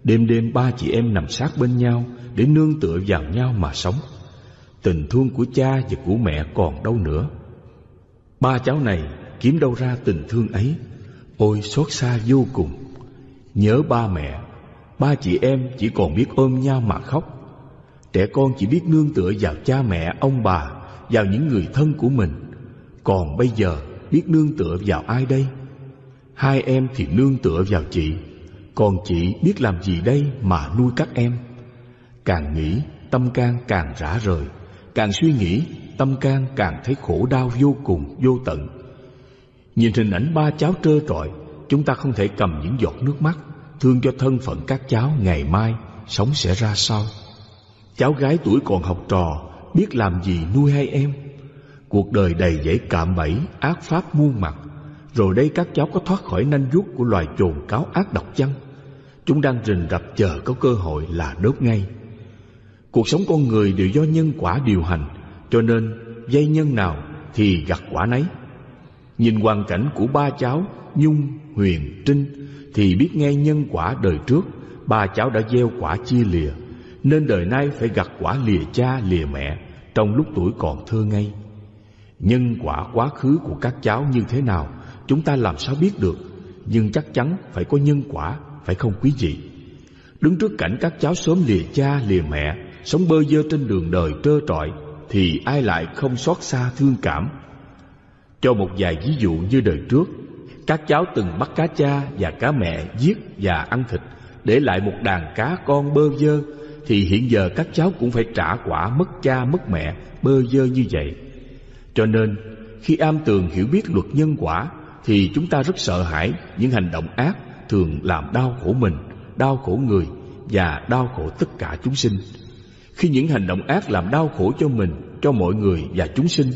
Đêm đêm ba chị em nằm sát bên nhau để nương tựa vào nhau mà sống. Tình thương của cha và của mẹ còn đâu nữa. Ba cháu này kiếm đâu ra tình thương ấy? Ôi xót xa vô cùng. Nhớ ba mẹ, ba chị em chỉ còn biết ôm nhau mà khóc. Trẻ con chỉ biết nương tựa vào cha mẹ, ông bà, vào những người thân của mình. Còn bây giờ biết nương tựa vào ai đây? Hai em thì nương tựa vào chị, còn chị biết làm gì đây mà nuôi các em? Càng nghĩ, tâm can càng rã rời, càng suy nghĩ, tâm can càng thấy khổ đau vô cùng, vô tận. Nhìn hình ảnh ba cháu trơ trọi, chúng ta không thể cầm những giọt nước mắt, thương cho thân phận các cháu ngày mai sống sẽ ra sao. Cháu gái tuổi còn học trò, biết làm gì nuôi hai em. Cuộc đời đầy dẫy cạm bẫy, ác pháp muôn mặt. Rồi đây các cháu có thoát khỏi nanh vuốt của loài chồn cáo ác độc chăng? Chúng đang rình rập chờ có cơ hội là đốt ngay. Cuộc sống con người đều do nhân quả điều hành, cho nên dây nhân nào thì gặt quả nấy. Nhìn hoàn cảnh của ba cháu Nhung, Huyền, Trinh thì biết ngay nhân quả đời trước ba cháu đã gieo quả chia lìa nên đời nay phải gặt quả lìa cha lìa mẹ trong lúc tuổi còn thơ ngây. Nhân quả quá khứ của các cháu như thế nào chúng ta làm sao biết được nhưng chắc chắn phải có nhân quả phải không quý vị? Đứng trước cảnh các cháu sớm lìa cha lìa mẹ sống bơ vơ trên đường đời trơ trọi thì ai lại không xót xa thương cảm. Cho một vài ví dụ như đời trước, các cháu từng bắt cá cha và cá mẹ giết và ăn thịt để lại một đàn cá con bơ vơ thì hiện giờ các cháu cũng phải trả quả mất cha mất mẹ bơ vơ như vậy. Cho nên khi am tường hiểu biết luật nhân quả thì chúng ta rất sợ hãi những hành động ác thường làm đau khổ mình, đau khổ người và đau khổ tất cả chúng sinh. Khi những hành động ác làm đau khổ cho mình, cho mọi người và chúng sinh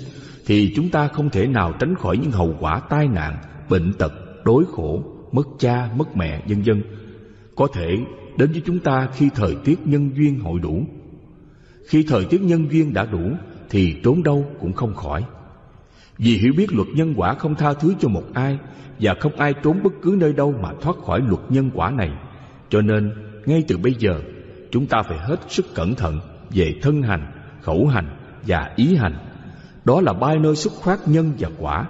thì chúng ta không thể nào tránh khỏi những hậu quả tai nạn, bệnh tật, đối khổ, mất cha, mất mẹ, vân vân. Có thể đến với chúng ta khi thời tiết nhân duyên hội đủ. Khi thời tiết nhân duyên đã đủ thì trốn đâu cũng không khỏi. Vì hiểu biết luật nhân quả không tha thứ cho một ai và không ai trốn bất cứ nơi đâu mà thoát khỏi luật nhân quả này. Cho nên, ngay từ bây giờ, chúng ta phải hết sức cẩn thận về thân hành, khẩu hành và ý hành. Đó là ba nơi xuất phát nhân và quả,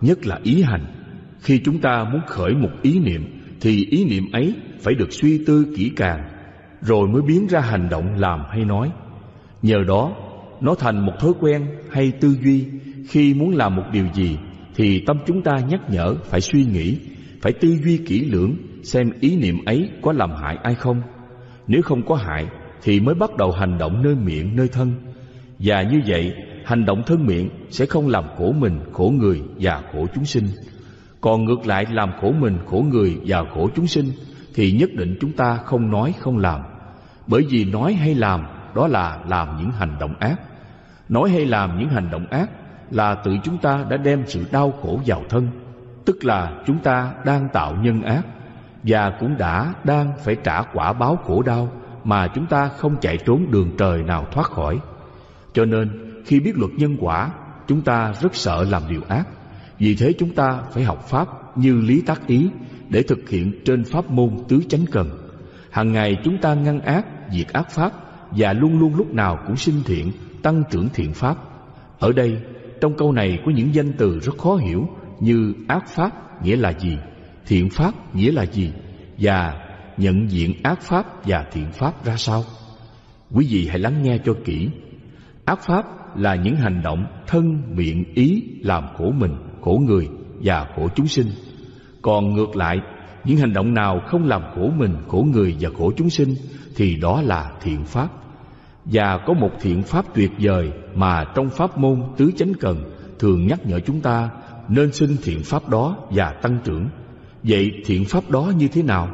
nhất là ý hành. Khi chúng ta muốn khởi một ý niệm thì ý niệm ấy phải được suy tư kỹ càng rồi mới biến ra hành động làm hay nói. Nhờ đó, nó thành một thói quen hay tư duy khi muốn làm một điều gì thì tâm chúng ta nhắc nhở phải suy nghĩ, phải tư duy kỹ lưỡng xem ý niệm ấy có làm hại ai không. Nếu không có hại thì mới bắt đầu hành động nơi miệng, nơi thân. Và như vậy, hành động thân miệng sẽ không làm khổ mình, khổ người và khổ chúng sinh. Còn ngược lại làm khổ mình, khổ người và khổ chúng sinh thì nhất định chúng ta không nói không làm. Bởi vì nói hay làm đó là làm những hành động ác. Nói hay làm những hành động ác là tự chúng ta đã đem sự đau khổ vào thân, tức là chúng ta đang tạo nhân ác và cũng đã đang phải trả quả báo khổ đau mà chúng ta không chạy trốn đường trời nào thoát khỏi. Cho nên, khi biết luật nhân quả, chúng ta rất sợ làm điều ác. Vì thế chúng ta phải học pháp như lý tác ý để thực hiện trên pháp môn tứ chánh cần. Hàng ngày chúng ta ngăn ác, diệt ác pháp và luôn luôn lúc nào cũng sinh thiện, tăng trưởng thiện pháp. Ở đây, trong câu này có những danh từ rất khó hiểu như ác pháp nghĩa là gì, thiện pháp nghĩa là gì và nhận diện ác pháp và thiện pháp ra sao. Quý vị hãy lắng nghe cho kỹ. Ác pháp là những hành động thân, miệng, ý làm khổ mình, khổ người và khổ chúng sinh. Còn ngược lại, những hành động nào không làm khổ mình, khổ người và khổ chúng sinh thì đó là thiện pháp. Và có một thiện pháp tuyệt vời mà trong pháp môn tứ chánh cần thường nhắc nhở chúng ta nên sinh thiện pháp đó và tăng trưởng. Vậy thiện pháp đó như thế nào?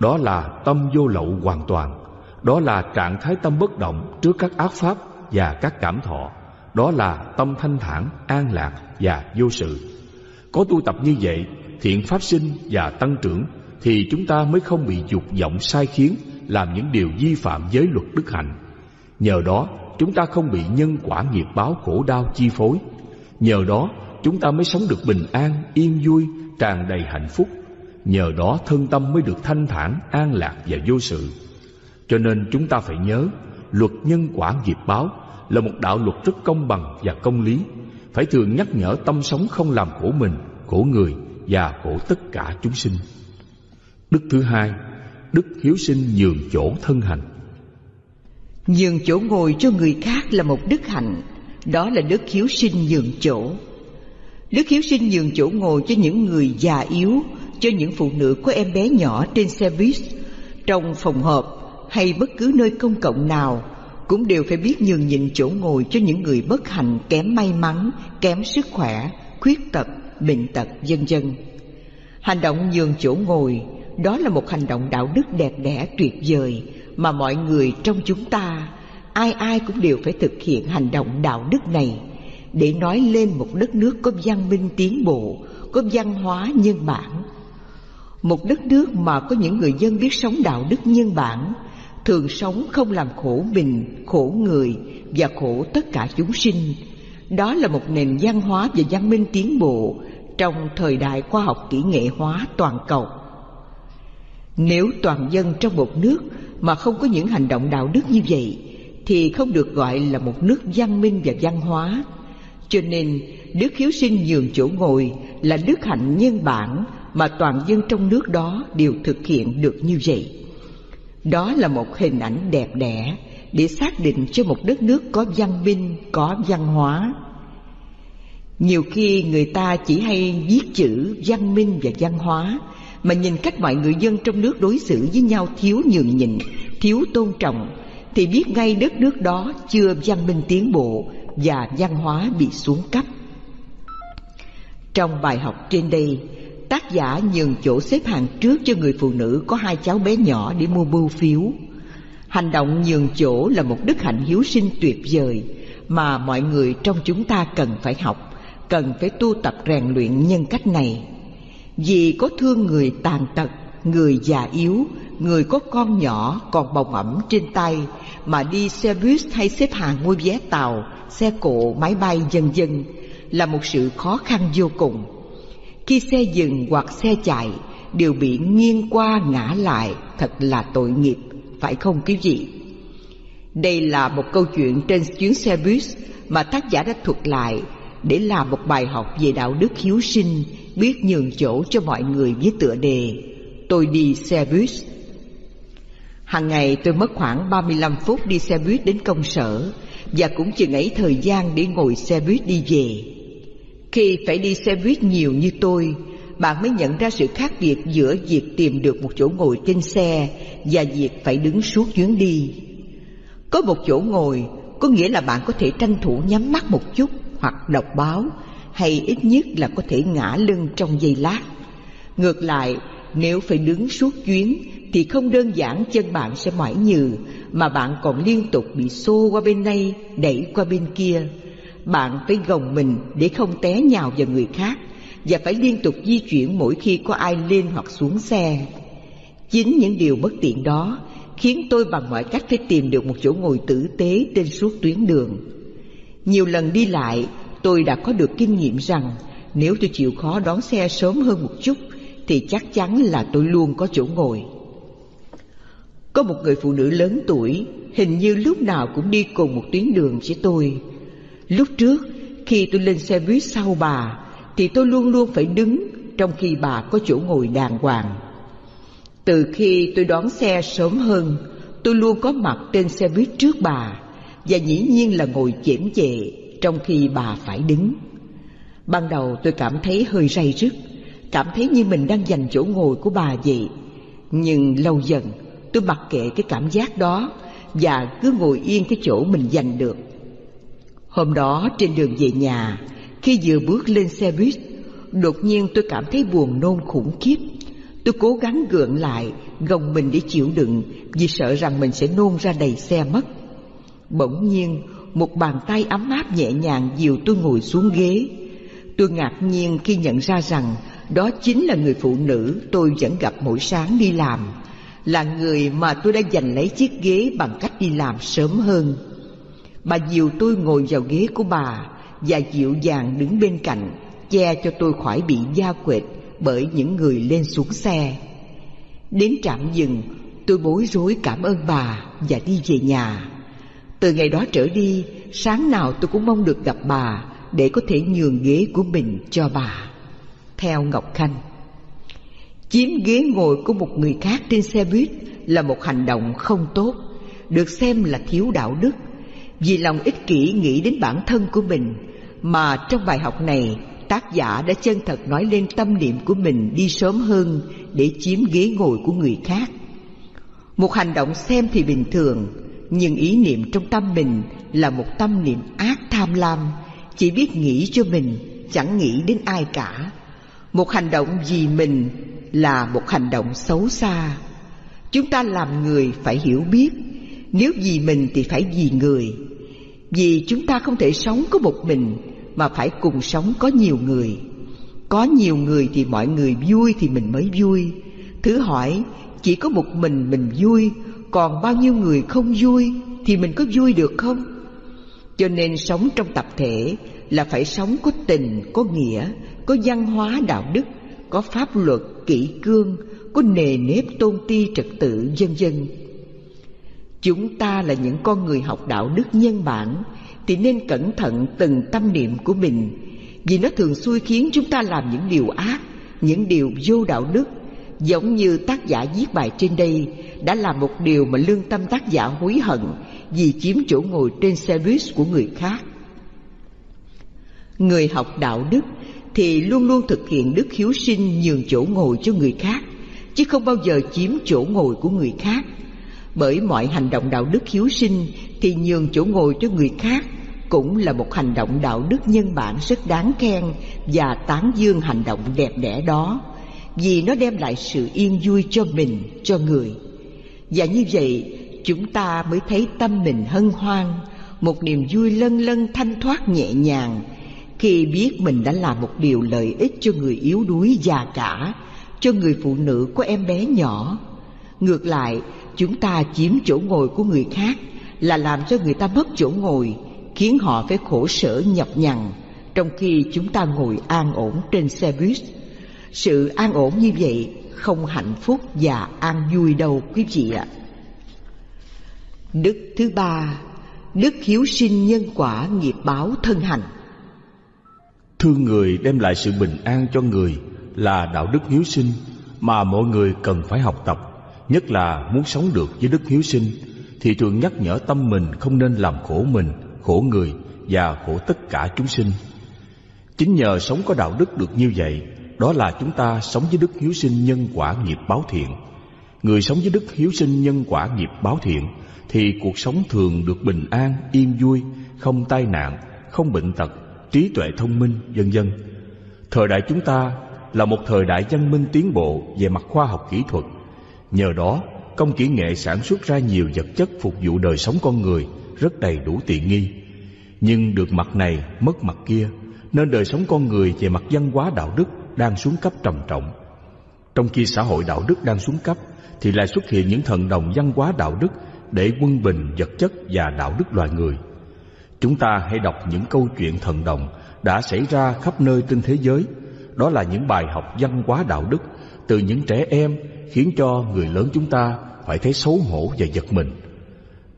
Đó là tâm vô lậu hoàn toàn. Đó là trạng thái tâm bất động trước các ác pháp và các cảm thọ. Đó là tâm thanh thản, an lạc và vô sự. Có tu tập như vậy, thiện pháp sinh và tăng trưởng thì chúng ta mới không bị dục vọng sai khiến làm những điều vi phạm giới luật đức hạnh. Nhờ đó, chúng ta không bị nhân quả nghiệp báo khổ đau chi phối. Nhờ đó, chúng ta mới sống được bình an, yên vui, tràn đầy hạnh phúc. Nhờ đó thân tâm mới được thanh thản, an lạc và vô sự. Cho nên chúng ta phải nhớ, luật nhân quả nghiệp báo là một đạo luật rất công bằng và công lý. Phải thường nhắc nhở tâm sống không làm khổ mình, khổ người và khổ tất cả chúng sinh. Đức thứ hai, đức hiếu sinh nhường chỗ thân hành. Nhường chỗ ngồi cho người khác là một đức hạnh, đó là đức hiếu sinh nhường chỗ. Đức hiếu sinh nhường chỗ ngồi cho những người già yếu, cho những phụ nữ có em bé nhỏ trên xe buýt, trong phòng họp hay bất cứ nơi công cộng nào cũng đều phải biết nhường nhịn chỗ ngồi cho những người bất hạnh, kém may mắn, kém sức khỏe, khuyết tật, bệnh tật, vân vân. Hành động nhường chỗ ngồi đó là một hành động đạo đức đẹp đẽ tuyệt vời mà mọi người trong chúng ta ai ai cũng đều phải thực hiện hành động đạo đức này để nói lên một đất nước có văn minh tiến bộ, có văn hóa nhân bản. Một đất nước mà có những người dân biết sống đạo đức nhân bản, thường sống không làm khổ mình, khổ người và khổ tất cả chúng sinh. Đó là một nền văn hóa và văn minh tiến bộ trong thời đại khoa học kỹ nghệ hóa toàn cầu. Nếu toàn dân trong một nước mà không có những hành động đạo đức như vậy thì không được gọi là một nước văn minh và văn hóa. Cho nên đức hiếu sinh nhường chỗ ngồi là đức hạnh nhân bản mà toàn dân trong nước đó đều thực hiện được như vậy. Đó là một hình ảnh đẹp đẽ để xác định cho một đất nước có văn minh, có văn hóa. Nhiều khi người ta chỉ hay viết chữ văn minh và văn hóa mà nhìn cách mọi người dân trong nước đối xử với nhau thiếu nhường nhịn, thiếu tôn trọng thì biết ngay đất nước đó chưa văn minh tiến bộ và văn hóa bị xuống cấp. Trong bài học trên đây, tác giả nhường chỗ xếp hàng trước cho người phụ nữ có hai cháu bé nhỏ để mua bưu phiếu. Hành động nhường chỗ là một đức hạnh hiếu sinh tuyệt vời mà mọi người trong chúng ta cần phải học, cần phải tu tập rèn luyện nhân cách này. Vì có thương người tàn tật, người già yếu, người có con nhỏ còn bồng ẩm trên tay mà đi xe buýt hay xếp hàng mua vé tàu, xe cộ, máy bay dần dần là một sự khó khăn vô cùng. Khi xe dừng hoặc xe chạy đều bị nghiêng qua ngã lại thật là tội nghiệp, phải không quý vị? Đây là một câu chuyện trên chuyến xe buýt mà tác giả đã thuật lại để làm một bài học về đạo đức hiếu sinh, biết nhường chỗ cho mọi người với tựa đề Tôi đi xe buýt. Hàng ngày tôi mất khoảng 35 phút đi xe buýt đến công sở và cũng chừng ấy thời gian để ngồi xe buýt đi về. Khi phải đi xe buýt nhiều như tôi, bạn mới nhận ra sự khác biệt giữa việc tìm được một chỗ ngồi trên xe và việc phải đứng suốt chuyến đi. Có một chỗ ngồi có nghĩa là bạn có thể tranh thủ nhắm mắt một chút hoặc đọc báo hay ít nhất là có thể ngã lưng trong giây lát. Ngược lại, nếu phải đứng suốt chuyến thì không đơn giản chân bạn sẽ mỏi nhừ mà bạn còn liên tục bị xô qua bên này, đẩy qua bên kia bạn phải gồng mình để không té nhào vào người khác và phải liên tục di chuyển mỗi khi có ai lên hoặc xuống xe. Chính những điều bất tiện đó khiến tôi bằng mọi cách phải tìm được một chỗ ngồi tử tế trên suốt tuyến đường. Nhiều lần đi lại, tôi đã có được kinh nghiệm rằng nếu tôi chịu khó đón xe sớm hơn một chút thì chắc chắn là tôi luôn có chỗ ngồi. Có một người phụ nữ lớn tuổi, hình như lúc nào cũng đi cùng một tuyến đường với tôi. Lúc trước, khi tôi lên xe buýt sau bà, thì tôi luôn luôn phải đứng trong khi bà có chỗ ngồi đàng hoàng. Từ khi tôi đón xe sớm hơn, tôi luôn có mặt trên xe buýt trước bà và dĩ nhiên là ngồi chễm chệ trong khi bà phải đứng. Ban đầu tôi cảm thấy hơi say rứt, cảm thấy như mình đang giành chỗ ngồi của bà vậy. Nhưng lâu dần tôi mặc kệ cái cảm giác đó và cứ ngồi yên cái chỗ mình giành được. Hôm đó trên đường về nhà, khi vừa bước lên xe buýt, đột nhiên tôi cảm thấy buồn nôn khủng khiếp. Tôi cố gắng gượng lại, gồng mình để chịu đựng vì sợ rằng mình sẽ nôn ra đầy xe mất. Bỗng nhiên, một bàn tay ấm áp nhẹ nhàng dìu tôi ngồi xuống ghế. Tôi ngạc nhiên khi nhận ra rằng đó chính là người phụ nữ tôi vẫn gặp mỗi sáng đi làm, là người mà tôi đã giành lấy chiếc ghế bằng cách đi làm sớm hơn. Bà dìu tôi ngồi vào ghế của bà và dịu dàng đứng bên cạnh, che cho tôi khỏi bị da quệt bởi những người lên xuống xe. Đến trạm dừng, tôi bối rối cảm ơn bà và đi về nhà. Từ ngày đó trở đi, sáng nào tôi cũng mong được gặp bà để có thể nhường ghế của mình cho bà. Theo Ngọc Khanh, chiếm ghế ngồi của một người khác trên xe buýt là một hành động không tốt, được xem là thiếu đạo đức, vì lòng ích kỷ nghĩ đến bản thân của mình mà trong bài học này tác giả đã chân thật nói lên tâm niệm của mình đi sớm hơn để chiếm ghế ngồi của người khác. Một hành động xem thì bình thường, nhưng ý niệm trong tâm mình là một tâm niệm ác tham lam, chỉ biết nghĩ cho mình, chẳng nghĩ đến ai cả. Một hành động vì mình là một hành động xấu xa. Chúng ta làm người phải hiểu biết, nếu vì mình thì phải vì người. Vì chúng ta không thể sống có một mình mà phải cùng sống có nhiều người. Có nhiều người thì mọi người vui thì mình mới vui. Thứ hỏi, chỉ có một mình mình vui, còn bao nhiêu người không vui thì mình có vui được không? Cho nên sống trong tập thể là phải sống có tình, có nghĩa, có văn hóa đạo đức, có pháp luật, kỷ cương, có nề nếp tôn ti trật tự vân vân. Chúng ta là những con người học đạo đức nhân bản thì nên cẩn thận từng tâm niệm của mình vì nó thường xui khiến chúng ta làm những điều ác, những điều vô đạo đức giống như tác giả viết bài trên đây đã làm một điều mà lương tâm tác giả hối hận vì chiếm chỗ ngồi trên xe buýt của người khác. Người học đạo đức thì luôn luôn thực hiện đức hiếu sinh nhường chỗ ngồi cho người khác, chứ không bao giờ chiếm chỗ ngồi của người khác. Bởi mọi hành động đạo đức hiếu sinh thì nhường chỗ ngồi cho người khác cũng là một hành động đạo đức nhân bản rất đáng khen và tán dương hành động đẹp đẽ đó vì nó đem lại sự yên vui cho mình, cho người. Và như vậy, chúng ta mới thấy tâm mình hân hoan, một niềm vui lân lân thanh thoát nhẹ nhàng khi biết mình đã làm một điều lợi ích cho người yếu đuối già cả, cho người phụ nữ có em bé nhỏ. Ngược lại, chúng ta chiếm chỗ ngồi của người khác là làm cho người ta mất chỗ ngồi, khiến họ phải khổ sở nhọc nhằn, trong khi chúng ta ngồi an ổn trên xe buýt. Sự an ổn như vậy không hạnh phúc và an vui đâu quý vị ạ. Đức thứ ba, đức hiếu sinh nhân quả nghiệp báo thân hành. Thương người đem lại sự bình an cho người là đạo đức hiếu sinh mà mọi người cần phải học tập, nhất là muốn sống được với đức hiếu sinh thì thường nhắc nhở tâm mình không nên làm khổ mình, khổ người và khổ tất cả chúng sinh. Chính nhờ sống có đạo đức được như vậy, đó là chúng ta sống với đức hiếu sinh nhân quả nghiệp báo thiện. Người sống với đức hiếu sinh nhân quả nghiệp báo thiện thì cuộc sống thường được bình an, yên vui, không tai nạn, không bệnh tật, trí tuệ thông minh, vân vân. Thời đại chúng ta là một thời đại văn minh tiến bộ về mặt khoa học kỹ thuật. Nhờ đó, công kỹ nghệ sản xuất ra nhiều vật chất phục vụ đời sống con người rất đầy đủ tiện nghi. Nhưng được mặt này mất mặt kia Nên đời sống con người về mặt văn hóa đạo đức Đang xuống cấp trầm trọng. Trong khi xã hội đạo đức đang xuống cấp Thì lại xuất hiện những thần đồng văn hóa đạo đức Để quân bình vật chất và đạo đức loài người. Chúng ta hãy đọc những câu chuyện thần đồng Đã xảy ra khắp nơi trên thế giới. Đó là những bài học văn hóa đạo đức từ những trẻ em Khiến cho người lớn chúng ta phải thấy xấu hổ và giật mình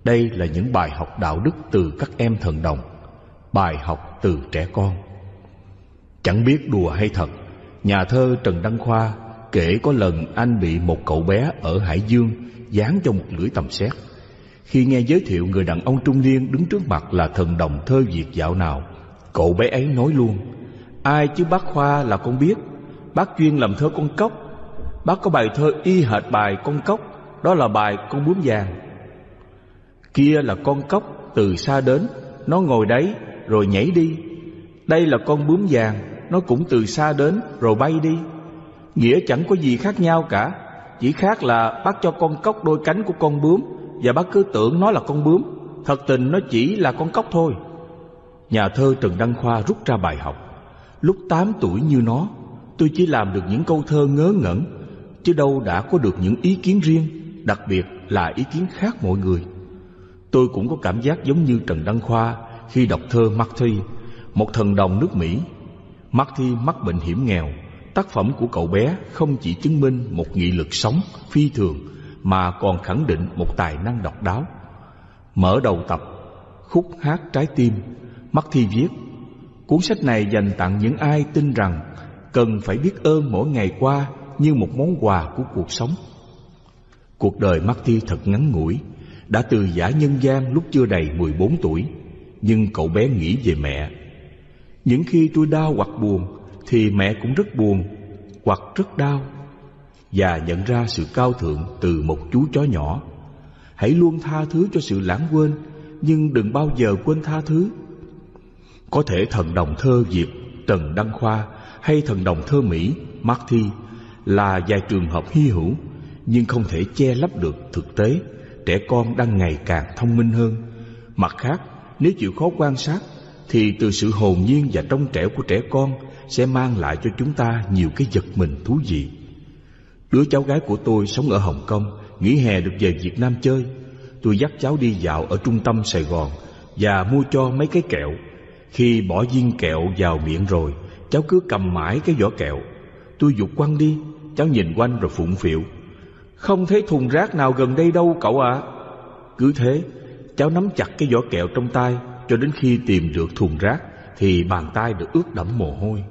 đây là những bài học đạo đức từ các em thần đồng Bài học từ trẻ con Chẳng biết đùa hay thật Nhà thơ Trần Đăng Khoa kể có lần anh bị một cậu bé ở Hải Dương dán cho một lưỡi tầm xét. Khi nghe giới thiệu người đàn ông trung niên đứng trước mặt là thần đồng thơ Việt dạo nào, cậu bé ấy nói luôn, ai chứ bác Khoa là con biết, bác chuyên làm thơ con cốc, bác có bài thơ y hệt bài con cốc, đó là bài con bướm vàng. Kia là con cốc từ xa đến Nó ngồi đấy rồi nhảy đi. Đây là con bướm vàng Nó cũng từ xa đến rồi bay đi. Nghĩa chẳng có gì khác nhau cả Chỉ khác là bác cho con cốc đôi cánh của con bướm Và bác cứ tưởng nó là con bướm. Thật tình nó chỉ là con cốc thôi. Nhà thơ Trần Đăng Khoa rút ra bài học. Lúc 8 tuổi như nó Tôi chỉ làm được những câu thơ ngớ ngẩn Chứ đâu đã có được những ý kiến riêng Đặc biệt là ý kiến khác mọi người Tôi cũng có cảm giác giống như Trần Đăng Khoa khi đọc thơ Marty, một thần đồng nước Mỹ. Marty mắc bệnh hiểm nghèo. Tác phẩm của cậu bé không chỉ chứng minh một nghị lực sống phi thường mà còn khẳng định một tài năng độc đáo. Mở đầu tập Khúc hát trái tim, Marty viết Cuốn sách này dành tặng những ai tin rằng cần phải biết ơn mỗi ngày qua như một món quà của cuộc sống. Cuộc đời Marty thật ngắn ngủi, đã từ giả nhân gian lúc chưa đầy 14 tuổi, nhưng cậu bé nghĩ về mẹ. Những khi tôi đau hoặc buồn, thì mẹ cũng rất buồn hoặc rất đau. Và nhận ra sự cao thượng từ một chú chó nhỏ. Hãy luôn tha thứ cho sự lãng quên, nhưng đừng bao giờ quên tha thứ. Có thể thần đồng thơ Việt Trần Đăng Khoa hay thần đồng thơ Mỹ Marty là vài trường hợp hy hữu, nhưng không thể che lấp được thực tế trẻ con đang ngày càng thông minh hơn. Mặt khác, nếu chịu khó quan sát, thì từ sự hồn nhiên và trong trẻo của trẻ con sẽ mang lại cho chúng ta nhiều cái giật mình thú vị. Đứa cháu gái của tôi sống ở Hồng Kông, nghỉ hè được về Việt Nam chơi. Tôi dắt cháu đi dạo ở trung tâm Sài Gòn và mua cho mấy cái kẹo. Khi bỏ viên kẹo vào miệng rồi, cháu cứ cầm mãi cái vỏ kẹo. Tôi dục quăng đi, cháu nhìn quanh rồi phụng phịu. Không thấy thùng rác nào gần đây đâu cậu ạ à. Cứ thế, Cháu nắm chặt cái vỏ kẹo trong tay, Cho đến khi tìm được thùng rác, Thì bàn tay được ướt đẫm mồ hôi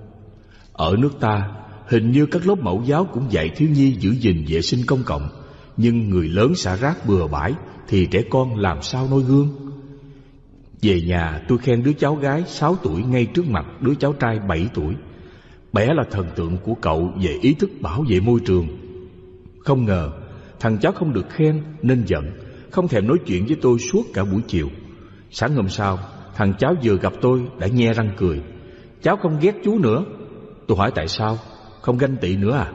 Ở nước ta, Hình như các lớp mẫu giáo cũng dạy thiếu nhi giữ gìn vệ sinh công cộng, Nhưng người lớn xả rác bừa bãi, Thì trẻ con làm sao noi gương Về nhà, tôi khen đứa cháu gái 6 tuổi ngay trước mặt đứa cháu trai 7 tuổi Bé là thần tượng của cậu về ý thức bảo vệ môi trường. Không ngờ, Thằng cháu không được khen nên giận, Không thèm nói chuyện với tôi suốt cả buổi chiều. Sáng hôm sau, Thằng cháu vừa gặp tôi đã nhe răng cười. Cháu không ghét chú nữa. Tôi hỏi tại sao? Không ganh tị nữa à?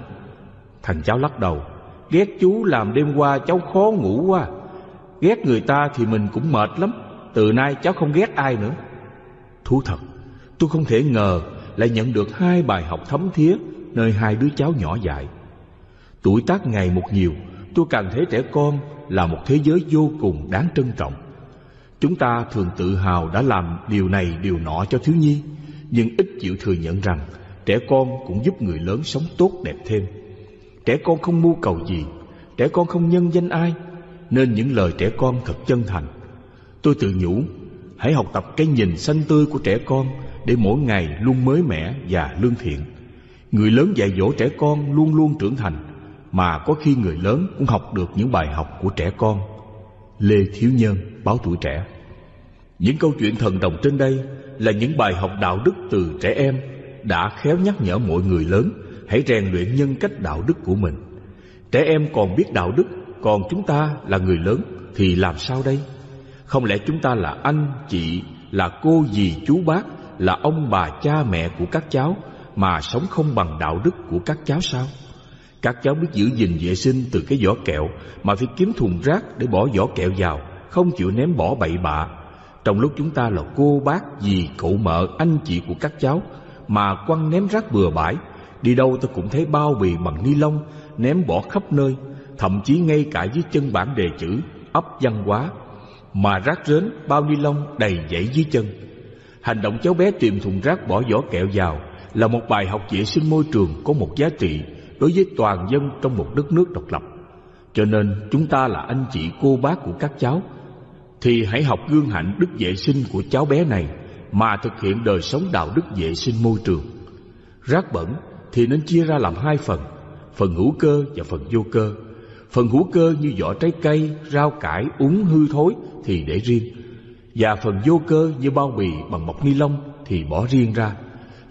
Thằng cháu lắc đầu. Ghét chú làm đêm qua cháu khó ngủ quá. Ghét người ta thì mình cũng mệt lắm. Từ nay cháu không ghét ai nữa. Thú thật, Tôi không thể ngờ lại nhận được hai bài học thấm thía Nơi hai đứa cháu nhỏ dạy Tuổi tác ngày một nhiều tôi càng thấy trẻ con là một thế giới vô cùng đáng trân trọng. Chúng ta thường tự hào đã làm điều này điều nọ cho thiếu nhi, nhưng ít chịu thừa nhận rằng trẻ con cũng giúp người lớn sống tốt đẹp thêm. Trẻ con không mưu cầu gì, trẻ con không nhân danh ai, nên những lời trẻ con thật chân thành. Tôi tự nhủ, hãy học tập cái nhìn xanh tươi của trẻ con để mỗi ngày luôn mới mẻ và lương thiện. Người lớn dạy dỗ trẻ con luôn luôn trưởng thành mà có khi người lớn cũng học được những bài học của trẻ con. Lê Thiếu Nhân, báo tuổi trẻ. Những câu chuyện thần đồng trên đây là những bài học đạo đức từ trẻ em đã khéo nhắc nhở mọi người lớn hãy rèn luyện nhân cách đạo đức của mình. Trẻ em còn biết đạo đức, còn chúng ta là người lớn thì làm sao đây? Không lẽ chúng ta là anh, chị, là cô, dì, chú bác, là ông bà, cha mẹ của các cháu mà sống không bằng đạo đức của các cháu sao? Các cháu biết giữ gìn vệ sinh từ cái vỏ kẹo Mà phải kiếm thùng rác để bỏ vỏ kẹo vào Không chịu ném bỏ bậy bạ Trong lúc chúng ta là cô bác, dì, cậu mợ, anh chị của các cháu Mà quăng ném rác bừa bãi Đi đâu tôi cũng thấy bao bì bằng ni lông Ném bỏ khắp nơi Thậm chí ngay cả dưới chân bảng đề chữ ấp văn hóa mà rác rến, bao ni lông đầy dãy dưới chân Hành động cháu bé tìm thùng rác bỏ vỏ kẹo vào Là một bài học vệ sinh môi trường có một giá trị Đối với toàn dân trong một đất nước độc lập Cho nên chúng ta là anh chị cô bác của các cháu thì hãy học gương hạnh đức vệ sinh của cháu bé này mà thực hiện đời sống đạo đức vệ sinh môi trường. Rác bẩn thì nên chia ra làm hai phần, phần hữu cơ và phần vô cơ. Phần hữu cơ như vỏ trái cây, rau cải, úng hư thối thì để riêng. Và phần vô cơ như bao bì bằng bọc ni lông thì bỏ riêng ra.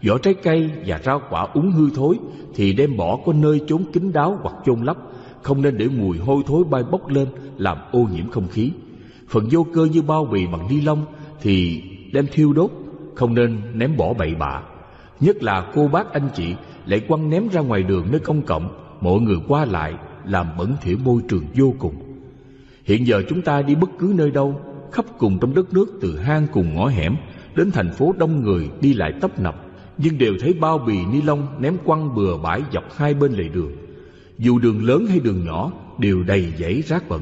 Vỏ trái cây và rau quả úng hư thối thì đem bỏ có nơi chốn kín đáo hoặc chôn lấp, không nên để mùi hôi thối bay bốc lên làm ô nhiễm không khí. Phần vô cơ như bao bì bằng ni lông thì đem thiêu đốt, không nên ném bỏ bậy bạ. Nhất là cô bác anh chị lại quăng ném ra ngoài đường nơi công cộng, mọi người qua lại làm bẩn thỉu môi trường vô cùng. Hiện giờ chúng ta đi bất cứ nơi đâu, khắp cùng trong đất nước từ hang cùng ngõ hẻm đến thành phố đông người đi lại tấp nập, nhưng đều thấy bao bì ni lông ném quăng bừa bãi dọc hai bên lề đường. Dù đường lớn hay đường nhỏ đều đầy dãy rác bẩn.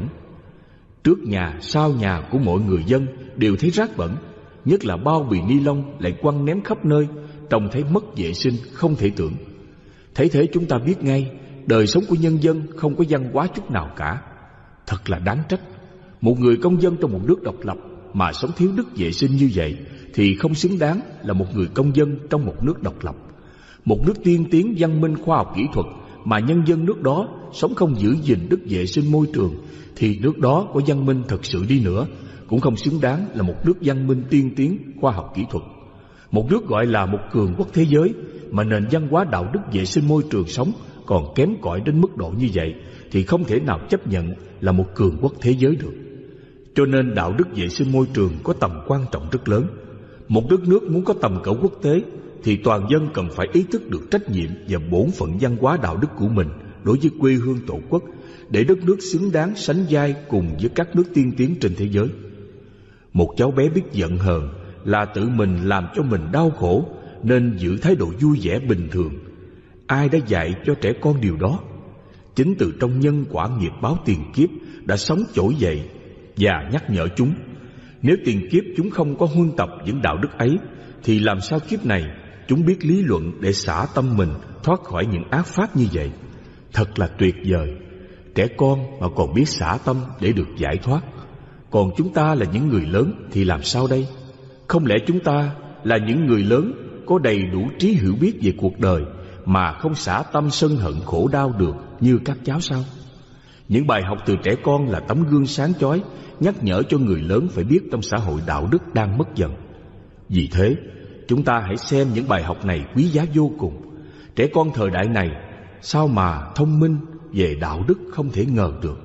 Trước nhà, sau nhà của mọi người dân đều thấy rác bẩn, nhất là bao bì ni lông lại quăng ném khắp nơi, trông thấy mất vệ sinh không thể tưởng. Thấy thế chúng ta biết ngay, đời sống của nhân dân không có văn hóa chút nào cả. Thật là đáng trách, một người công dân trong một nước độc lập mà sống thiếu đức vệ sinh như vậy thì không xứng đáng là một người công dân trong một nước độc lập. Một nước tiên tiến văn minh khoa học kỹ thuật mà nhân dân nước đó sống không giữ gìn đức vệ sinh môi trường thì nước đó có văn minh thật sự đi nữa cũng không xứng đáng là một nước văn minh tiên tiến khoa học kỹ thuật. Một nước gọi là một cường quốc thế giới mà nền văn hóa đạo đức vệ sinh môi trường sống còn kém cỏi đến mức độ như vậy, thì không thể nào chấp nhận là một cường quốc thế giới được. Cho nên đạo đức vệ sinh môi trường có tầm quan trọng rất lớn. Một đất nước muốn có tầm cỡ quốc tế, thì toàn dân cần phải ý thức được trách nhiệm và bổn phận văn hóa đạo đức của mình đối với quê hương tổ quốc, để đất nước xứng đáng sánh vai cùng với các nước tiên tiến trên thế giới. Một cháu bé biết giận hờn là tự mình làm cho mình đau khổ, nên giữ thái độ vui vẻ bình thường. Ai đã dạy cho trẻ con điều đó? Chính từ trong nhân quả nghiệp báo tiền kiếp đã sống trỗi dậy và nhắc nhở chúng. Nếu tiền kiếp chúng không có huân tập những đạo đức ấy, thì làm sao kiếp này chúng biết lý luận để xả tâm mình thoát khỏi những ác pháp như vậy? Thật là tuyệt vời. Trẻ con mà còn biết xả tâm để được giải thoát Còn chúng ta là những người lớn thì làm sao đây? Không lẽ chúng ta là những người lớn có đầy đủ trí hiểu biết về cuộc đời mà không xả tâm sân hận khổ đau được như các cháu sao? Những bài học từ trẻ con là tấm gương sáng chói Nhắc nhở cho người lớn phải biết trong xã hội đạo đức đang mất dần Vì thế, chúng ta hãy xem những bài học này quý giá vô cùng Trẻ con thời đại này sao mà thông minh về đạo đức không thể ngờ được.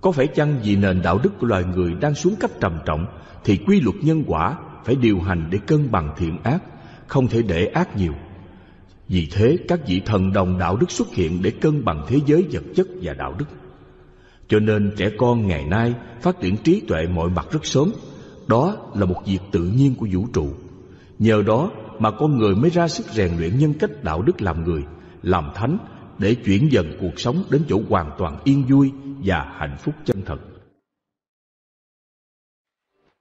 Có phải chăng vì nền đạo đức của loài người đang xuống cấp trầm trọng thì quy luật nhân quả phải điều hành để cân bằng thiện ác, không thể để ác nhiều. Vì thế các vị thần đồng đạo đức xuất hiện để cân bằng thế giới vật chất và đạo đức. Cho nên trẻ con ngày nay phát triển trí tuệ mọi mặt rất sớm. Đó là một việc tự nhiên của vũ trụ. Nhờ đó mà con người mới ra sức rèn luyện nhân cách đạo đức làm người, làm thánh để chuyển dần cuộc sống đến chỗ hoàn toàn yên vui và hạnh phúc chân thật.